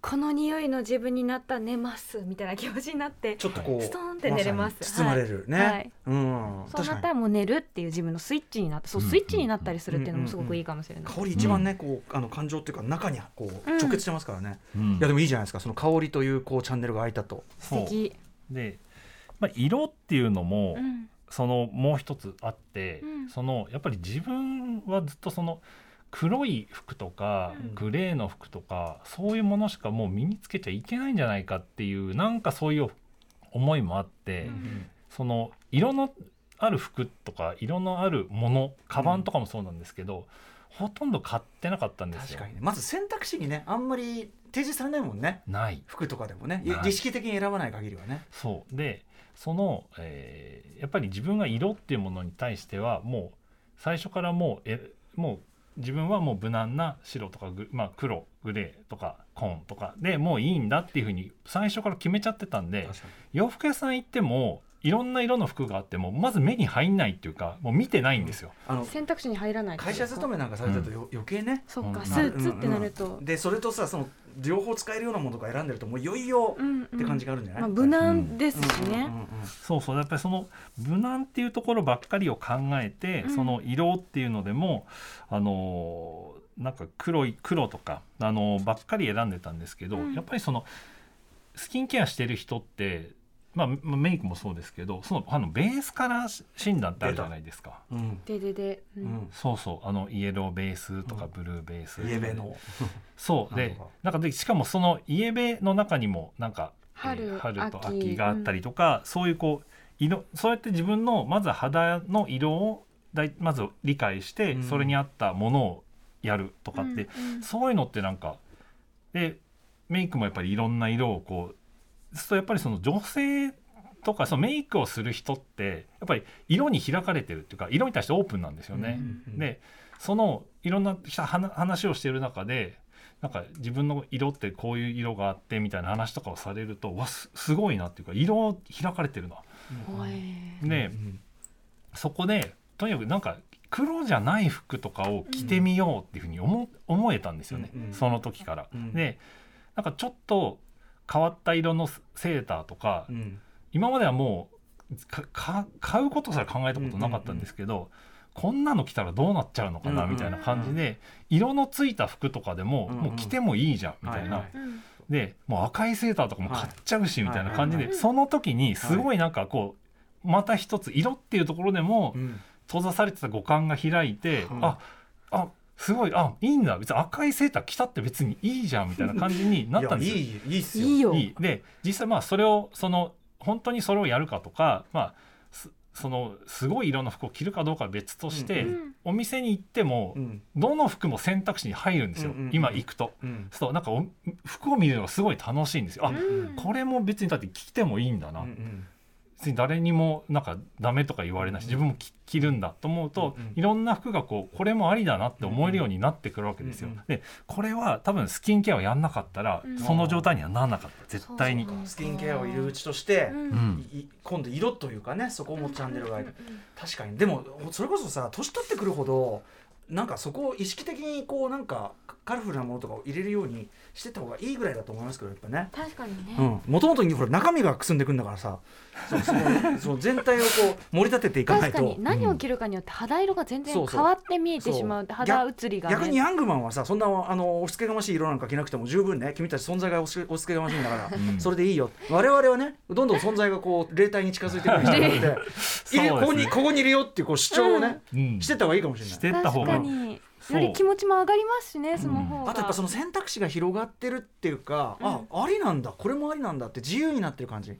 この匂いの自分になったら寝ますみたいな気持ちになってちょっとこう、ストーンって寝れます。さに包まれるね。はい。うん、そうなったらもう寝るっていう自分のスイッチになってそううん。スイッチになったりするっていうのもすごくいいかもしれない、香り一番ね、こうあの感情っていうか中にこううん。直結してますからね。うん。いやでもいいじゃないですか。その香りというこうチャンネルが開いたと。素敵。で、まあ、色っていうのも、うんそのもう一つあって、うんそのやっぱり自分はずっとその黒い服とか、うんグレーの服とかそういうものしかもう身につけちゃいけないんじゃないかっていうなんかそういう思いもあって、うんその色のある服とか色のあるものカバンとかもそうなんですけど、ほとんど買ってなかったんですよ確か。にね。まず選択肢にねあんまり提示されないもんね。ない服とかでもね意識的に選ばない限りはね。そうでその、えーやっぱり自分が色っていうものに対してはもう最初からもうえもう自分はもう無難な白とかグ、まあ、黒グレーとか紺とかでもういいんだっていうふうに最初から決めちゃってたんで洋服屋さん行ってもいろんな色の服があってもまず目に入んないっていうかもう見てないんですよ。あの選択肢に入らない会社勤めなんかされてるとよ、余計ね。そっかうん。スーツってなると、でそれとさその両方使えるようなものとか選んでるともういよいようんうん。って感じがあるんじゃない？まあ、無難ですしね、うんうんうんうん。そうそう。やっぱりその無難っていうところばっかりを考えて、うん。その色っていうのでもあのーなんか黒い黒とか、あのーばっかり選んでたんですけど、うん。やっぱりそのスキンケアしてる人って、まあ、まあメイクもそうですけどそのあのベースカラー診断ってあるじゃないですか。うん。ででで、そうそう。あのイエローベースとかうん。ブルーベース、イエベの。そう。でなんかでしかもそのイエベの中にもなんか春春と秋。秋があったりとか、そういうこう色そうやって自分のまず肌の色をだいまず理解して、うん。それに合ったものをやるとかって、うんうん。そういうのってなんかでメイクもやっぱりいろんな色をこうするとやっぱりその女性とかそのメイクをする人ってやっぱり色に開かれてるっていうか色に対してオープンなんですよね。うんでそのいろんな人話話をしてる中でなんか自分の色ってこういう色があってみたいな話とかをされるとわすすごいなっていうか色開かれてるな。おいで、うんそこでとにかくなんか黒じゃない服とかを着てみようっていうふうに思,、思えたんですよね、うんその時から。うんでなんかちょっと変わった色のセーターとか、うん。今まではもう買うことすら考えたことなかったんですけど、こんなの着たらどうなっちゃうのかなうんうんみたいな感じで、色のついた服とかでも、うんうんもう着てもいいじゃんみたいな、はいはい。うんでもう赤いセーターとかも買っちゃうし、みたいな感じで、その時にすごいなんかこうまた一つ色っていうところでもうん。閉ざされてた五感が開いて、うんああすごいあいいんだ。別に赤いセーター着たって別にいいじゃんみたいな感じに <laughs> なったんですよ。いやいいいいっすよ。いいよ。いい。で実際まあそれをその本当にそれをやるかとかまあすそのすごい色の服を着るかどうかは別として、うんうんお店に行っても、うん。どの服も選択肢に入るんですよ、うんうんうん。今行くと。うん。そうなんかお服を見るのがすごい楽しいんですよ。あ、うん。これも別にだって着てもいいんだな、うんうん別に誰にもなんかダメとか言われないし自分も着着るんだと思うと、うんうん。いろんな服がこうこれもありだなって思えるようになってくるわけですよ。うんうんでこれは多分スキンケアをやんなかったら、うん。その状態にはならなかった。絶対に。そう。スキンケアを入り口として、今度色というかねそこもチャンネルが確かに。でもそれこそさ年取ってくるほどなんかそこを意識的にこうなんかカラフルなものとかを入れるようにしてった方がいいぐらいだと思いますけどやっぱね。確かにね、うん、もともとほら中身がくすんでくんだからさそうそのその <laughs> 全体をこう盛り立てていかないと。確かに。何を着るかによって肌色が全然変わって見えてしまう肌写りがね。逆にヤングマンはさそんなあの押し付けがましい色なんか着なくても十分ね。君たち存在が押し押し付けがましいんだから、うん。それでいいよ。我々はねどんどん存在がこう霊体に近づいてくる人なので <laughs> ね。ここにここにいるよっていうこう主張をね、うん。してった方がいいかもしれない。してった方が確かに。より気持ちも上がりますしねその方が、あとやっぱその選択肢が広がってるっていうか、あありなんだこれもありなんだって自由になってる感じ。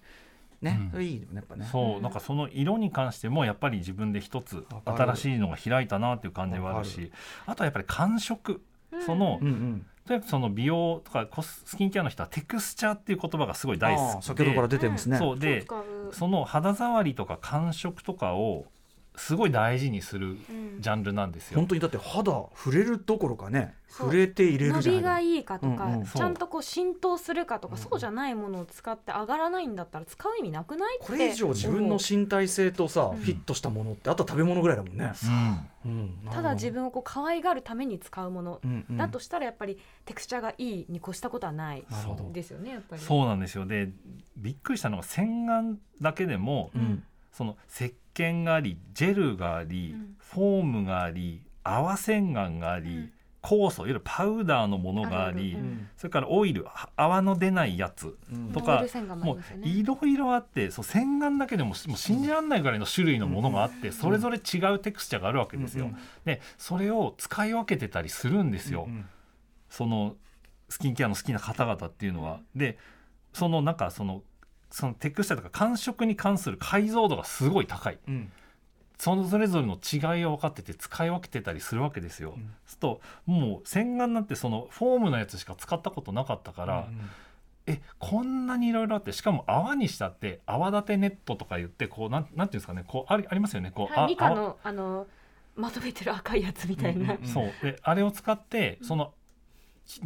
ね、いいやっぱね。そうなんかその色に関してもやっぱり自分で一つ新しいのが開いたなっていう感じはあるわしあとはやっぱり感触。そのうんうん。とにかくその美容とかコススキンケアの人はテクスチャーっていう言葉がすごい大あ好きあ先ほどからで出てますね、そうでその肌触りとか感触とかをすごい大事にするうん。ジャンルなんですよ。本。当にだって肌触れるどころかね触れて入れ伸るじゃないびがいいかとか、うんうん。ちゃんとこう浸透するかとか、うん。そうじゃないものを使って上がらないんだったら使う意味なくない？ってこれ以上自分の身体性とさ、うん。フィットしたものってあとは食べ物ぐらいだもんね、うん。うん。ただ自分をこう可愛がるために使うものうんうん。だとしたらやっぱりテクスチャーがいいに越したことはないですよねやっぱり。そうなんですよ。でびっくりしたのが洗顔だけでもうんその石鹸がありジェルがあり、うん。フォームがあり泡洗顔があり、うん。酵素いわゆるパウダーのものがありうん。それからオイルは泡の出ないやつうん。とかもういろいろあってそう洗顔だけでももう信じられないぐらいの種類のものがあって、それぞれ違うテクスチャーがあるわけですよ。でそれを使い分けてたりするんですよ、うん。そのスキンケアの好きな方々っていうのは。でそのなんかそのそのテクスチャーとか感触に関する解像度がすごい高い。うん。そのそれぞれの違いを分かってて使い分けてたりするわけですよ。うん。するともう洗顔なんてそのフォームのやつしか使ったことなかったから、えこんなにいろいろあってしかも泡にしたって泡立てネットとか言ってこうなんなんていうんですかねこうありありますよね。こう、はい、あ泡ミカのあのまとめてる赤いやつみたいな、うんうんそう。であれを使ってその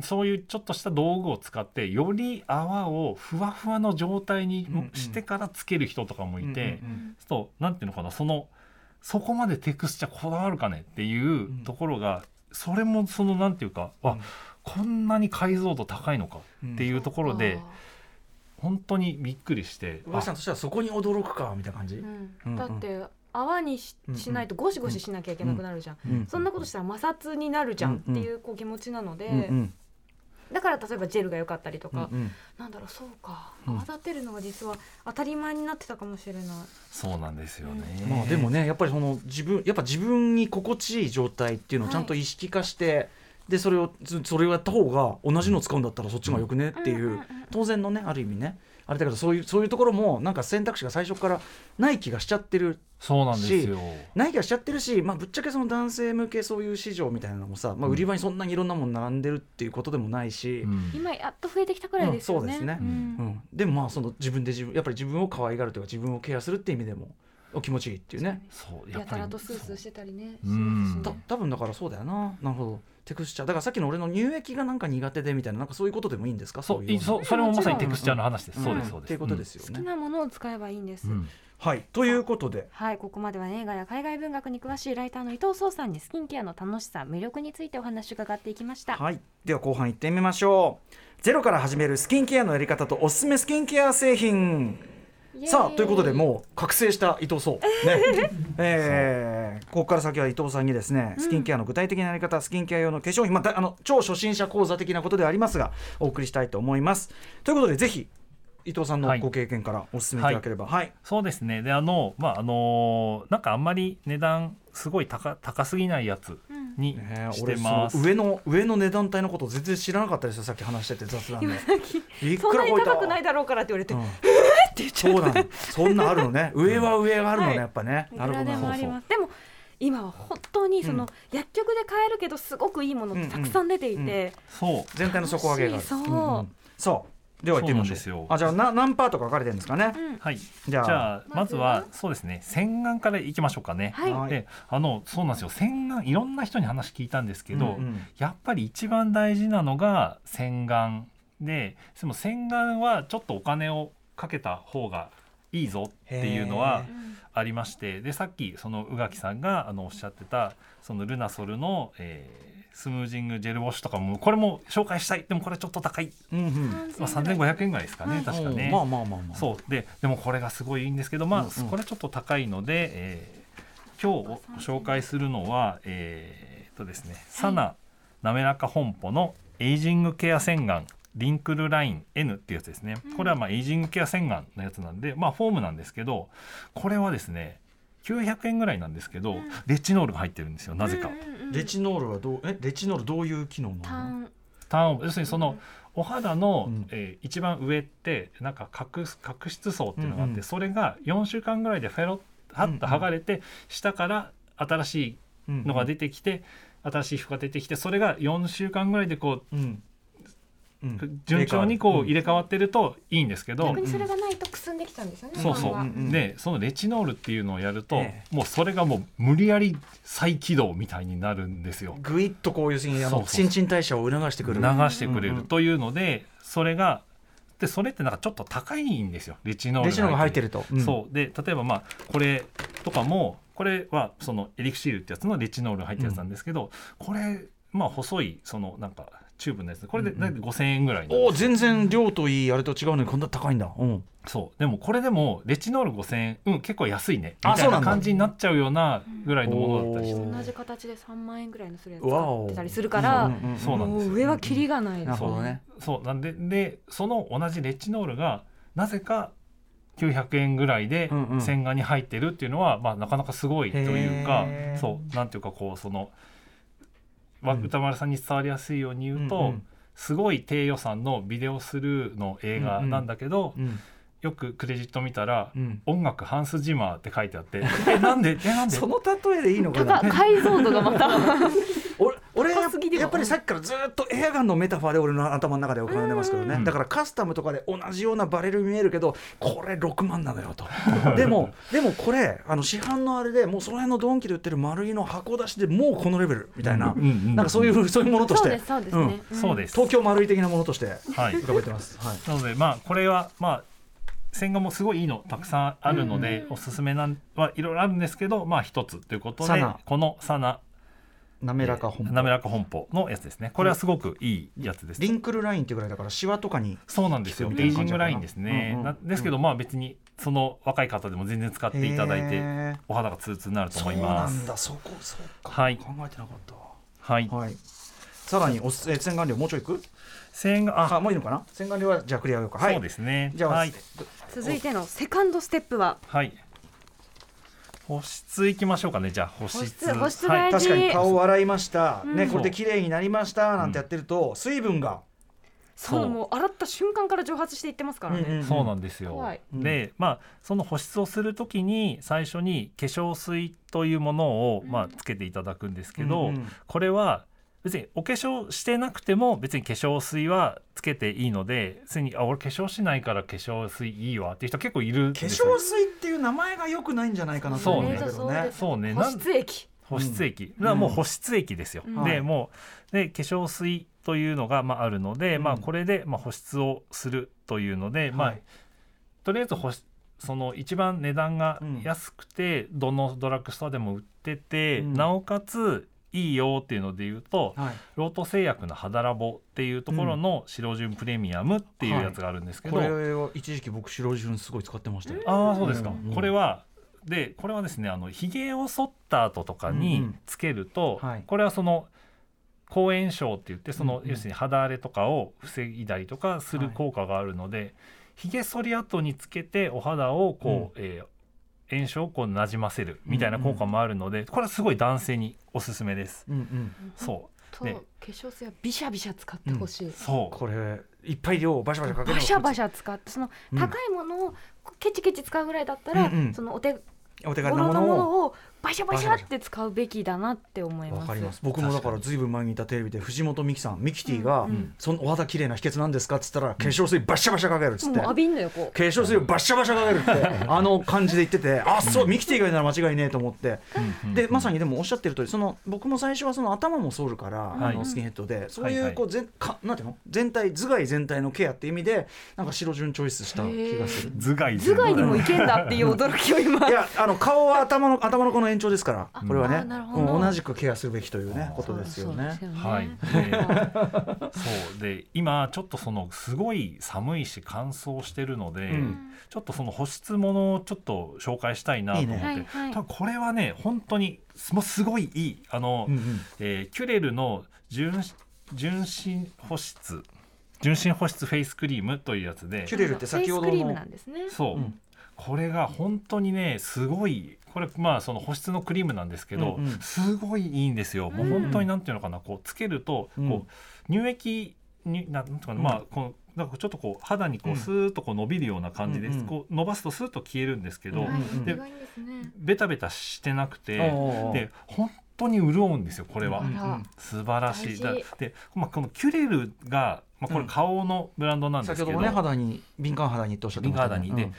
そういうちょっとした道具を使ってより泡をふわふわの状態にしてからつける人とかもいて、そうなんていうのかなそのそこまでテクスチャーこだわるかねっていうところが、それもそのなんていうか、あこんなに解像度高いのかっていうところで、本当にびっくりして、さんとしてはそこに驚くかみたいな感じ、だって泡にしないとゴシゴシしなきゃいけなくなるじゃん、うん。そんなことしたら摩擦になるじゃんっていうこう気持ちなので、うんうん。だから例えばジェルが良かったりとか、うんうん。なんだろうそうか。うん。泡立てるのが実は当たり前になってたかもしれない、そうなんですよね。まあでもねやっぱりその自分やっぱ自分に心地いい状態っていうのをちゃんと意識化して、でそれをずそれをやった方が同じの使うんだったらそっちがよくねっていう、うんうんうん。当然のねある意味ねあれだけどそういうそういうところもなんか選択肢が最初からない気がしちゃってるそうなんですよ。ない気がしちゃってるし、まあ、ぶっちゃけその男性向けそういう市場みたいなのもさ、まあ、売り場にそんなにいろんなもの並んでるっていうことでもないし、うん。今やっと増えてきたくらいですよね、うんそうですね。ん。うん。でもまあその自分で自分やっぱり自分を可愛がるというか自分をケアするっていう意味でもお気持ちいいっていうね。そうやっぱり。やたらとスースーしてたりね。うん。た多分だからそうだよな。なるほどテクスチャー。だからさっきの俺の乳液がなんか苦手でみたいななんかそういうことでもいいんですか？そういういそうそれもまさにテクスチャーの話です。ん。そうですそうです。いうことですよね、好きなものを使えばいいんです、うん。はい。ということで。はいここまでは映画や海外文学に詳しいライターの伊藤壮さんにスキンケアの楽しさ魅力についてお話を伺っていきました、はい。では後半いってみましょう。ゼロから始めるスキンケアのやり方とおすすめスキンケア製品さあということでもう覚醒した伊藤壮、ね。<laughs> えーここから先は伊藤さんにですねスキンケアの具体的なやり方、スキンケア用の化粧品、またあの超初心者講座的なことではありますがお送りしたいと思います。ということでぜひ伊藤さんのはい。ご経験からお勧めいただければ。はい、そうですね。であのまああのなんかあんまり値段すごい高高すぎないやつうん。にねして俺そのます。上の上の値段帯のこと全然知らなかったですよさっき話してて雑談で。いそんなにこいた高くないだろうからって言われて、うんって言っちゃそうなのそんなあるのね。<laughs> 上は上があるのね、はい。やっぱね。い。くらでもありそうますでも今は本当にその、うん。薬局で買えるけどすごくいいものってたくさん出ていて、そう。全体の底上げがそう。んそう。では行ってみましょう。そうなんですよ。あじゃあな何パートか分かれてるんですかね、うんはい。じじゃあ。ゃあまずはそうですね。洗顔からいきましょうかね。であのそうなんですよ。洗顔いろんな人に話聞いたんですけど、うん。やっぱり一番大事なのが洗顔。ででも洗顔はちょっとお金をかけた方がいいぞっていうのはありましてでさっきその宇垣さんがあのおっしゃってたそのルナソルの、えースムージングジェルウォッシュとかもこれも紹介したい。でもこれちょっと高い、うんうん。まあ、3500円ぐらいですかね、はい。確かね。まあまあまあまあそう。ででもこれがすごいいいんですけど、まあうんうん。これちょっと高いので、えー今日ご紹介するのはえーっとですね、サナ滑らか本舗のエイジングケア洗顔リンクルライン N っていうやつですね、うん。これはまあエイジングケア洗顔のやつなんでまあフォームなんですけどこれはですね900円ぐらいなんですけど、うん。レチノールが入ってるんですよなぜか。うんうんうんレチノールはどうえレチノールどういう機能なの？単ターン要するにそのお肌の、うん。えー一番上ってなんか角角質層っていうのがあって、うんうん。それが4週間ぐらいでフェロッはっと剥がれて、下から新しいのが出てきて、新しい皮膚が出てきてそれが4週間ぐらいでこうんうんう順調にこう入れ替わってるといいんですけど、逆にそれがないとくすんできちゃうんですよね。そうそう、でそのレチノールっていうのをやると、えもうそれがもう無理やり再起動みたいになるんですよ。ぐいっとこういうにあのそうそう。新陳代謝を促してく流る。してくれうんうん。るというので、それがでそれってなんかちょっと高いんですよレチノールレチノールが入ってると、うん。そう。で例えばまあこれとかもこれはそのエリクシールってやつのレチノールが入ってるやつなんですけど、これまあ細いそのなんかチューブのやつ。これでうんうん。大体5000円ぐらいなんお全然量といいあれと違うのにこんな高いんだ、うん、そう。でもこれでもレチノール5000円。うん結構安いね。みたいなあそうなんだ。感じになっちゃうようなぐらいのものだったりして。同じ形で3万円ぐらいのするやつわお。使ってたりするから、んんんそうなんです上はキリがないですなるほどね。そう。なんででその同じレチノールがなぜか900円ぐらいでうんうん。洗顔に入ってるっていうのは、まあ、なかなかすごいというかそう。なんていうかこうその、歌丸さんに伝わりやすいように言うと、うんうん。すごい低予算のビデオスルーの映画なんだけど、うん。よくクレジット見たら、うん。音楽ハンス・ジマーって書いてあって。えなんでえなんで？その例えでいいのかたなだ解像度がまた俺やっぱりさっきからずっとエアガンのメタファーで俺の頭の中で浮かんでますけどね、うん。だからカスタムとかで同じようなバレルに見えるけどこれ6万なのよと。<laughs> でもでもこれあの市販のあれでもうその辺のドンキで売ってる丸いの箱出しでもうこのレベルみたいな、うんうんなんかそういうそういうものとして。そうですそうですね、ん。そうです。東京丸い的なものとしてはい。浮かべてます、はい、なのでまあこれはまあ洗顔もすごいいいのたくさんあるので、うん。おすすめなんはいろいろあるんですけどまあ一つということでこのサナ滑らか本えー滑らか本舗のやつですね。これはすごくいいやつです、リンクルラインっていうぐらいだからシワとかにそうなんですよ。エイジングラインですね、うんうんなですけどまあ別にその若い方でも全然使っていただいてお肌がツルツルになると思いそうますなんだ。そこそうか、はい。考えてなかった。わはい。はい。さらにおすえ洗顔料もうちょいいく？洗顔あ。あもういいのかな？洗顔料はじゃあクリアようか。はい。そうですね。じゃあ、はい、続いてのセカンドステップは？はい、保湿いきましょうかねじゃあ保湿保湿。保湿はい。確かに顔を洗いました、うん。ねこれで綺麗になりましたなんてやってると、水分が、そう。そう。もう洗った瞬間から蒸発していってますからね、うんうんそうなんですよ。で、まあその保湿をするときに最初に化粧水というものをまあつけていただくんですけど、うんうん。これは別にお化粧してなくても別に化粧水はつけていいので、別にあ俺化粧しないから化粧水いいわっていう人結構いるん化ですよ。粧水っていう名前が良くないんじゃないかなと思うんだけどね。そうね。そうね。保なん湿液。保湿液、だからもう保湿液ですよ。うん。はい。でもうで化粧水というのがまああるので、うん。まあこれでまあ保湿をするというので、まあはい。とりあえず保湿その一番値段がうん。安くて、どのドラッグストアでも売ってて、うん。なおかついいよっていうので言うと、はい。ロート製薬の肌ラボっていうところの白潤プレミアムっていうやつがあるんですけど、これは一時期僕白潤すごい使ってましたよ、ああそうですか、うんこれはでこれはですねあのひげを剃った後とかうんうにん。つけると、はい。これはその抗炎症って言ってその、うんうん。要するに肌荒れとかを防いだりとかする効果があるので、ひげ剃り後につけてお肌をこう、えー炎症をこうなじませるみたいな効果もあるので、これはすごい男性におすすめです。うんうん。そう。と、ね化粧水はビシャビシャ使ってほしい、そう。これいっぱい量をバシャバシャかけるバシャバシシャ使ってそのうん。高いものをケチケチ使うぐらいだったら、うんうん。そのお手ャお手頃軽なものをバシャバシャって使うべきだなって思います。わかります。僕もだからずいぶん前にいたテレビで藤本美貴さんミキティが、うんうんそのお肌綺麗な秘訣なんですか？っつったら化粧水バッシャバシャかけるっつって、もう浴びんのよこう。化粧水をバッシャバシャかけるってあの感じで言っててあそうミキティが言うなら間違いねえと思って。でまさにでもおっしゃってる通りその僕も最初はその頭も剃るから、はい。あのスキンヘッドでそうはいはい。いうこう全かなんていうの？全体頭蓋全体のケアっていう意味でなんか白順チョイスした気がする。頭蓋頭蓋にもいけんだっていう驚きを今。いやあの顔は頭の頭のこの延長ですからこれはあねなるほど。うん同じくケアするべきというねことですよね。はい。は <laughs> そう。で今ちょっとそのすごい寒いし乾燥してるので、うん。ちょっとその保湿ものをちょっと紹介したいなと思って。いいね。はいはい。多分これはね本当にもうすごいいいあの、うんうん。えーキュレルの純純真保湿純真保湿フェイスクリームというやつで。キュレルって先ほどの。フェイスクリームなんですね。そう、うん。これが本当にねすごいこれまあその保湿のクリームなんですけど、うんうん。すごいいいんですよ。もう本当になんていうのかなこうつけるとうん。こう乳液になんていうかな、うん。まあこうなんかちょっとこう肌にこううん。スーッとこう伸びるような感じで、うんうん。こう伸ばすとスーッと消えるんですけど、でベタベタしてなくて、で本当に潤うんですよこれは。素晴らしい。で、まあ、このキュレルが、まあ、これ顔のブランドなんですけど、先ほどもね肌に敏感肌にっておっしゃってましたね。敏感肌に。で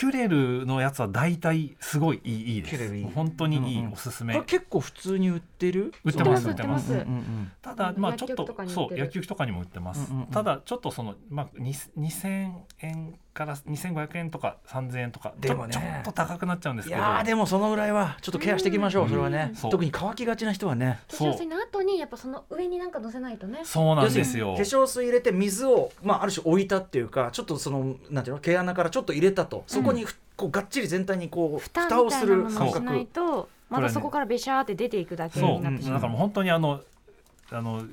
キュレルのやつは大体すごいいいいいです。キュレルいい。本当にいい、うん。うんおすすめ。これ結構普通に売ってる？売ってます。売ってます。うんうんうん。ただまあちょっとそう薬局とかにも売ってます、うんうんうん。ただちょっとその、まあ、に2000円から2500円とか3000円とかでもね。ちょっと高くなっちゃうんですいけど。やーでもそのぐらいはちょっとケアしていきましょう、うん。それはね。特に乾きがちな人はね。化粧水の後にやっぱその上になんか乗せないとね。そうなんですよ。化粧水入れて水を、まあ、ある種置いたっていうかちょっとそのなんていうの毛穴からちょっと入れたと。そこにふ、こうがっちり全体にこう蓋蓋をする感のをしない覚とまたそこからベシャーって出ていくだけそうになってしまう。だからもう本当にあのあの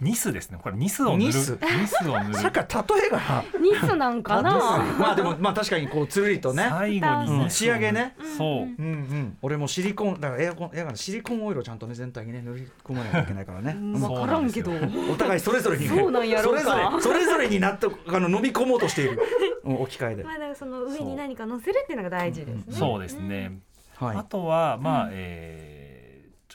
ニスですね。これニスを塗る。ニス。ニスを塗る。<laughs> さっきから例えが。ニスなんかな。まあでもまあ確かにこうつるりとね、最後にうん。ニスを仕上げね。そう。うんうん。うん、俺もシリコンだからエアコンエアコンシリコンオイルをちゃんとね全体にね塗り込まないといけないからね、うん。うん。分からんけど。お互いそれぞれにね。そうなんやろうかそれぞれそれぞれになってあの飲み込もうとしている、<laughs> うん置き換えで。まあだからその上に何か乗せるっていうのが大事ですね。そうですね、はい。あとはまあ、うん。えー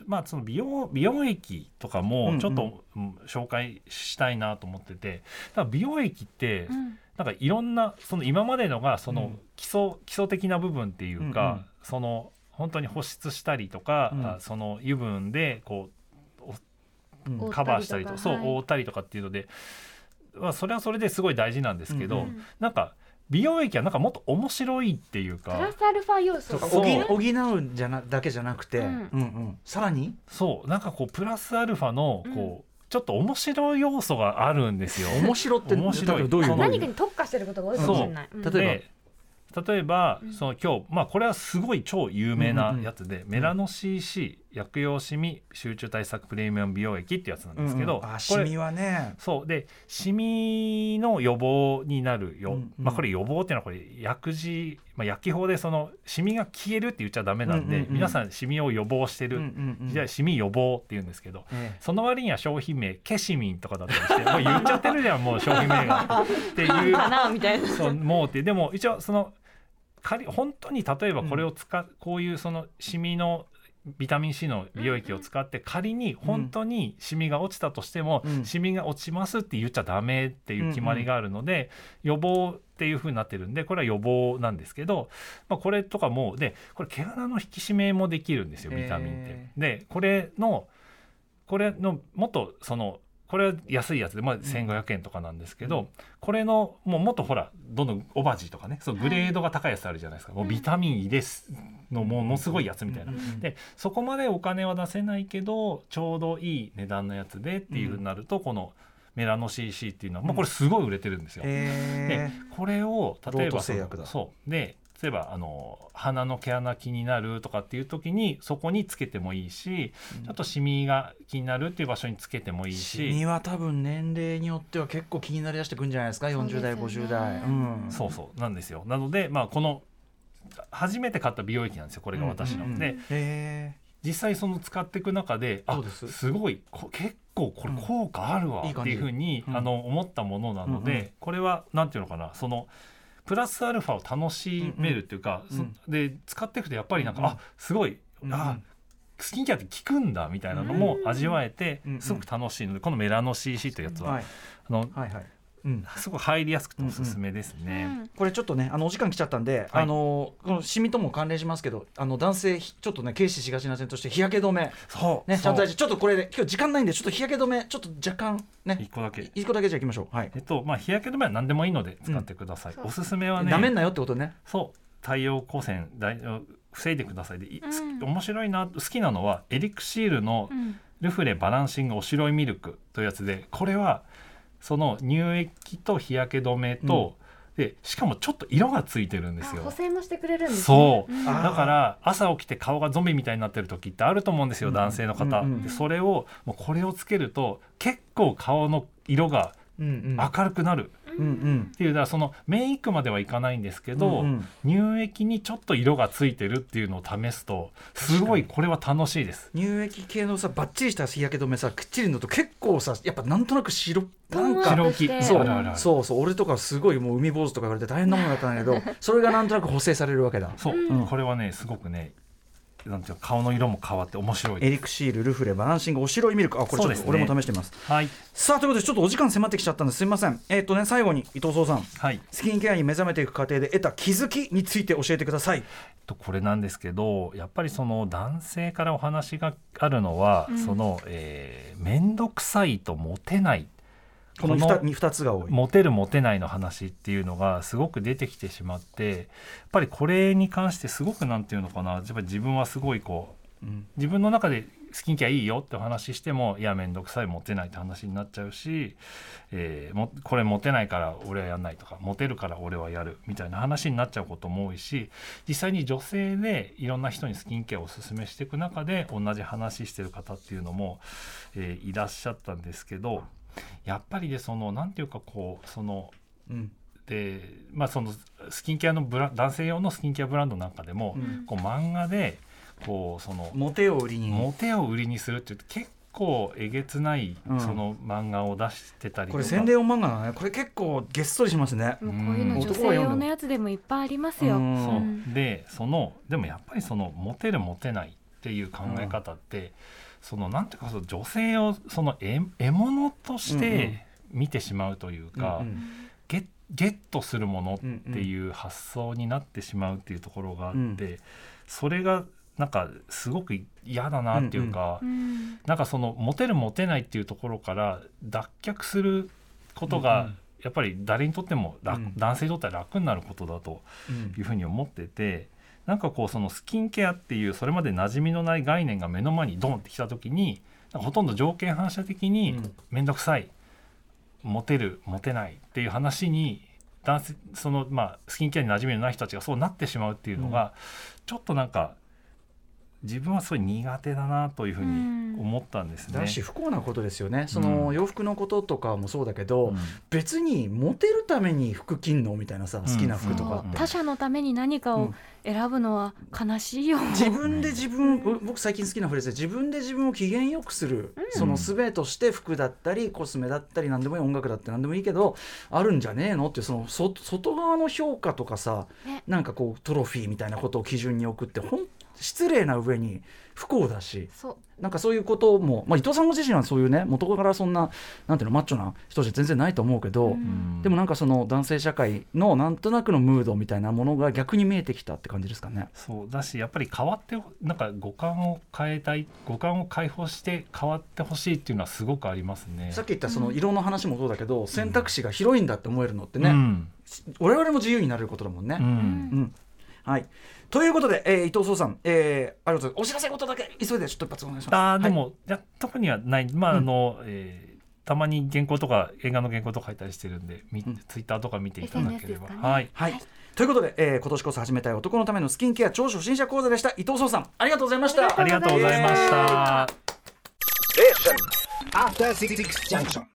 まあその美容美容液とかもちょっと、うん紹介したいなと思っててだから美容液ってうん。なんかいろんなその今までのがそうのん。基礎、基礎的な部分っていうか、うんうん。その本当に保湿したりとか、うん。あその油分でこうカバーしたりとかそうはい。覆ったりとかっていうので、まあ、それはそれですごい大事なんですけど、うんうなんか美容液はなんかもっと面白いっていうプラかスアルファ要素補そう。補うんじゃなだけじゃなくて、ううんんうん。さらに？そう。なんかこうプラスアルファのうん。こう、ちょっと面白い要素があるんですよ。面白って面白い。どういう何かに特化してることが多いかもしれない。例えばで例えば、うん。その今日まあこれはすごい超有名なやつで、メラノ CC 薬用シミ集中対策プレミアム美容液ってやつなんですけど、うんうん。あシミはね。そう。でシミの予防になるよ、うんうん。まあこれ予防っていうのはこれ薬事、まあ、薬機法でそのシミが消えるって言っちゃダメなんで、うんうんうん。皆さんシミを予防してる、うんうんうん。じゃあシミ予防って言うんですけど、えその割には商品名ケシミンとかだったりしてもう言っちゃってるじゃんもう商品名が。<laughs> っていう。かなみたいな。そうもうって。でも一応その仮本当に例えばこれを使う、こういうそのシミのビタミン C の美容液を使って仮に本当にシミが落ちたとしても、うん。シミが落ちますって言っちゃダメっていう決まりがあるので、予防っていう風になってるんでこれは予防なんですけど、まあ、これとかもでこれ毛穴の引き締めもできるんですよビタミンって。へでこれのこれのもっとそのこれは安いやつで、まあ、1500円とかなんですけど、うん。これのもうもっとほらどんどんオバジーとかねそうグレードが高いやつあるじゃないですか、もうビタミン E ですのものすごいやつみたいな。うんでそこまでお金は出せないけどちょうどいい値段のやつでっていうふうになると、このメラノ CC っていうのは、まあ、これすごい売れてるんですよ。えこれを例えばそう。で例えばあの鼻の毛穴気になるとかっていう時にそこにつけてもいいし、ちょっとシミが気になるっていう場所につけてもいいし。シミは多分年齢によっては結構気になりだしてくるんじゃないですか？40代、そうですよね。50代、うん、そうそうなんですよ。なのでまあこの初めて買った美容液なんですよこれが私の。うんうんうん。でへ実際その使っていく中であす。すごいこ結構これ効果あるわっていうふうに、うん。あの思ったものなので、うんうん。これはなんていうのかなそのプラスアルファを楽しめるっていうか、うんうん。そで使っていくとやっぱりなんか、うんあすごい、うんあスキンケアって効くんだみたいなのも味わえて、すごく楽しいのでこのメラノ CC というやつは、はい。あのはいはい、うん、すごい入りやすくておすすめですね。これちょっとねあのお時間来ちゃったんで、はい。あのこのシミとも関連しますけどあの男性ひちょっとね軽視しがちな点として日焼け止め。そう。ねちゃんと大事。ちょっとこれで今日時間ないんでちょっと日焼け止めちょっと若干ね。一個だけ。一個だけじゃあいきましょう。はい、えっとまあ日焼け止めは何でもいいので使ってください。うん。おすすめはね。なめんなよってことね。そう太陽光線大防いでください。で、いうん。面白いな好きなのはエリクシールのうん。ルフレバランシングお白いミルクというやつでこれはその乳液と日焼け止めと、でしかもちょっと色がついてるんですよ。あ補正もしてくれるんですね。そう。うん。あだから朝起きて顔がゾンビみたいになってる時ってあると思うんですよ、うん。男性の方、うんうんでそれをもうこれをつけると結構顔の色がうんうん。明るくなる、うんうんうんっていうだからそのメイクまではいかないんですけど、うんうん。乳液にちょっと色がついてるっていうのを試すとすごいこれは楽しいです。乳液系のさバッチリした日焼け止めさくっちりのと結構さやっぱなんとなく白なんか白浮きしてそう。あるあるある。そうそう。俺とかすごいもう海坊主とか言われて大変なものだったんだけどそれがなんとなく補正されるわけだ。そう、うん。これはねすごくねなんていうか顔の色も変わって面白い。エでリクシールルフレバランシングお白いミルクあこれちょそうですね。っと俺も試してみます。す。はい。さあということでちょっとお時間迫ってきちゃったんです。すみません。えっ、とね最後に伊藤壮さん。はい。スキンケアに目覚めていく過程で得た気づきについて教えてください。とこれなんですけどやっぱりその男性からお話があるのは、うん。その、えー、面倒くさいとモテないこの 2, 2つが多い。モテるモテないの話っていうのがすごく出てきてしまってやっぱりこれに関してすごくなんていうのかなやっぱり自分はすごいこううん。自分の中でスキンケアいいよってお話ししてもいや面倒くさいモテないって話になっちゃうし、えーもこれモテないから俺はやんないとかモテるから俺はやるみたいな話になっちゃうことも多いし実際に女性でいろんな人にスキンケアをおすすめしていく中で同じ話してる方っていうのも、えーいらっしゃったんですけどやっぱりでそのなんていうかこうそのうん。でまあそのスキンケアのブラ男性用のスキンケアブランドなんかでも、うん。こう漫画でこうそのモテを売りに。モテを売りにするって結構えげつないうん。その漫画を出してたりとか、これ洗礼音漫画なのね。これ結構げっそりしますね。もうこういうのうん。女性用のやつでもいっぱいありますよ。う。ん。そでそのでもやっぱりそのモテるモテないっていう考え方って、そのなんていうかその女性をその獲獲物としうんうん。て見てしまうというか、うんゲゲットするものうんっていう発想になってしまうっていうところがあって、うん。それがなんかすごく嫌だなっていうか、うんなんかそのモテるモテないっていうところから脱却することが、うんうん。やっぱり誰にとっても楽、うん。男性にとっては楽になることだとうんいうふうに思っててなんかこうそのスキンケアっていうそれまで馴染みのない概念が目の前にドンってきた時にほとんど条件反射的にうん。面倒くさい。モテるモテないっていう話に男性そのまあスキンケアに馴染みのない人たちがそうなってしまうっていうのが、ちょっとなんか自分はすごい苦手だなというふうに思ったんですね。だし不幸なことですよね。そのうん洋服のこととかもそうだけど、うん。別にモテるために服着んのみたいなさ好きな服とかう他者のために何かを選ぶのは悲しいよ。自分で自分僕僕最近好きなフレーズで自分で自分を機嫌よくする、その術として服だったりコスメだったり何でもいい音楽だって何でもいいけどあるんじゃねえのっていうそのそ外側の評価とかさ、ね。なんかこうトロフィーみたいなことを基準に置くってほん失礼な上に不幸だしなんかそういうことも、まあ、伊藤さんご自身はそういうね元からそんななんていうのマッチョな人じゃ全然ないと思うけど、うん。でもなんかその男性社会のなんとなくのムードみたいなものが逆に見えてきたって感じですかね。そうだしやっぱり変わってなんか五感を変えたい五感を解放して変わってほしいっていうのはすごくありますね。さっき言ったその色の話もそうだけど、選択肢が広いんだって思えるのってね、うん。我々も自由になれることだもんね。うん。うん。はいということで、えー伊藤壮さん、えー、ありがとうございます。お知らせことだけ急いでちょっと一発お願いします。はい。あーでも、い、や特にはない。まあうん。あの、えーたまに原稿とか映画の原稿とか書いたりしてるんで、みうん。ツイッターとか見ていただければ、ね。はい。はい。ということで、えー今年こそ始めたい男のためのスキンケア超初心者講座でした。伊藤壮さんありがとうございました。ありがとうございました。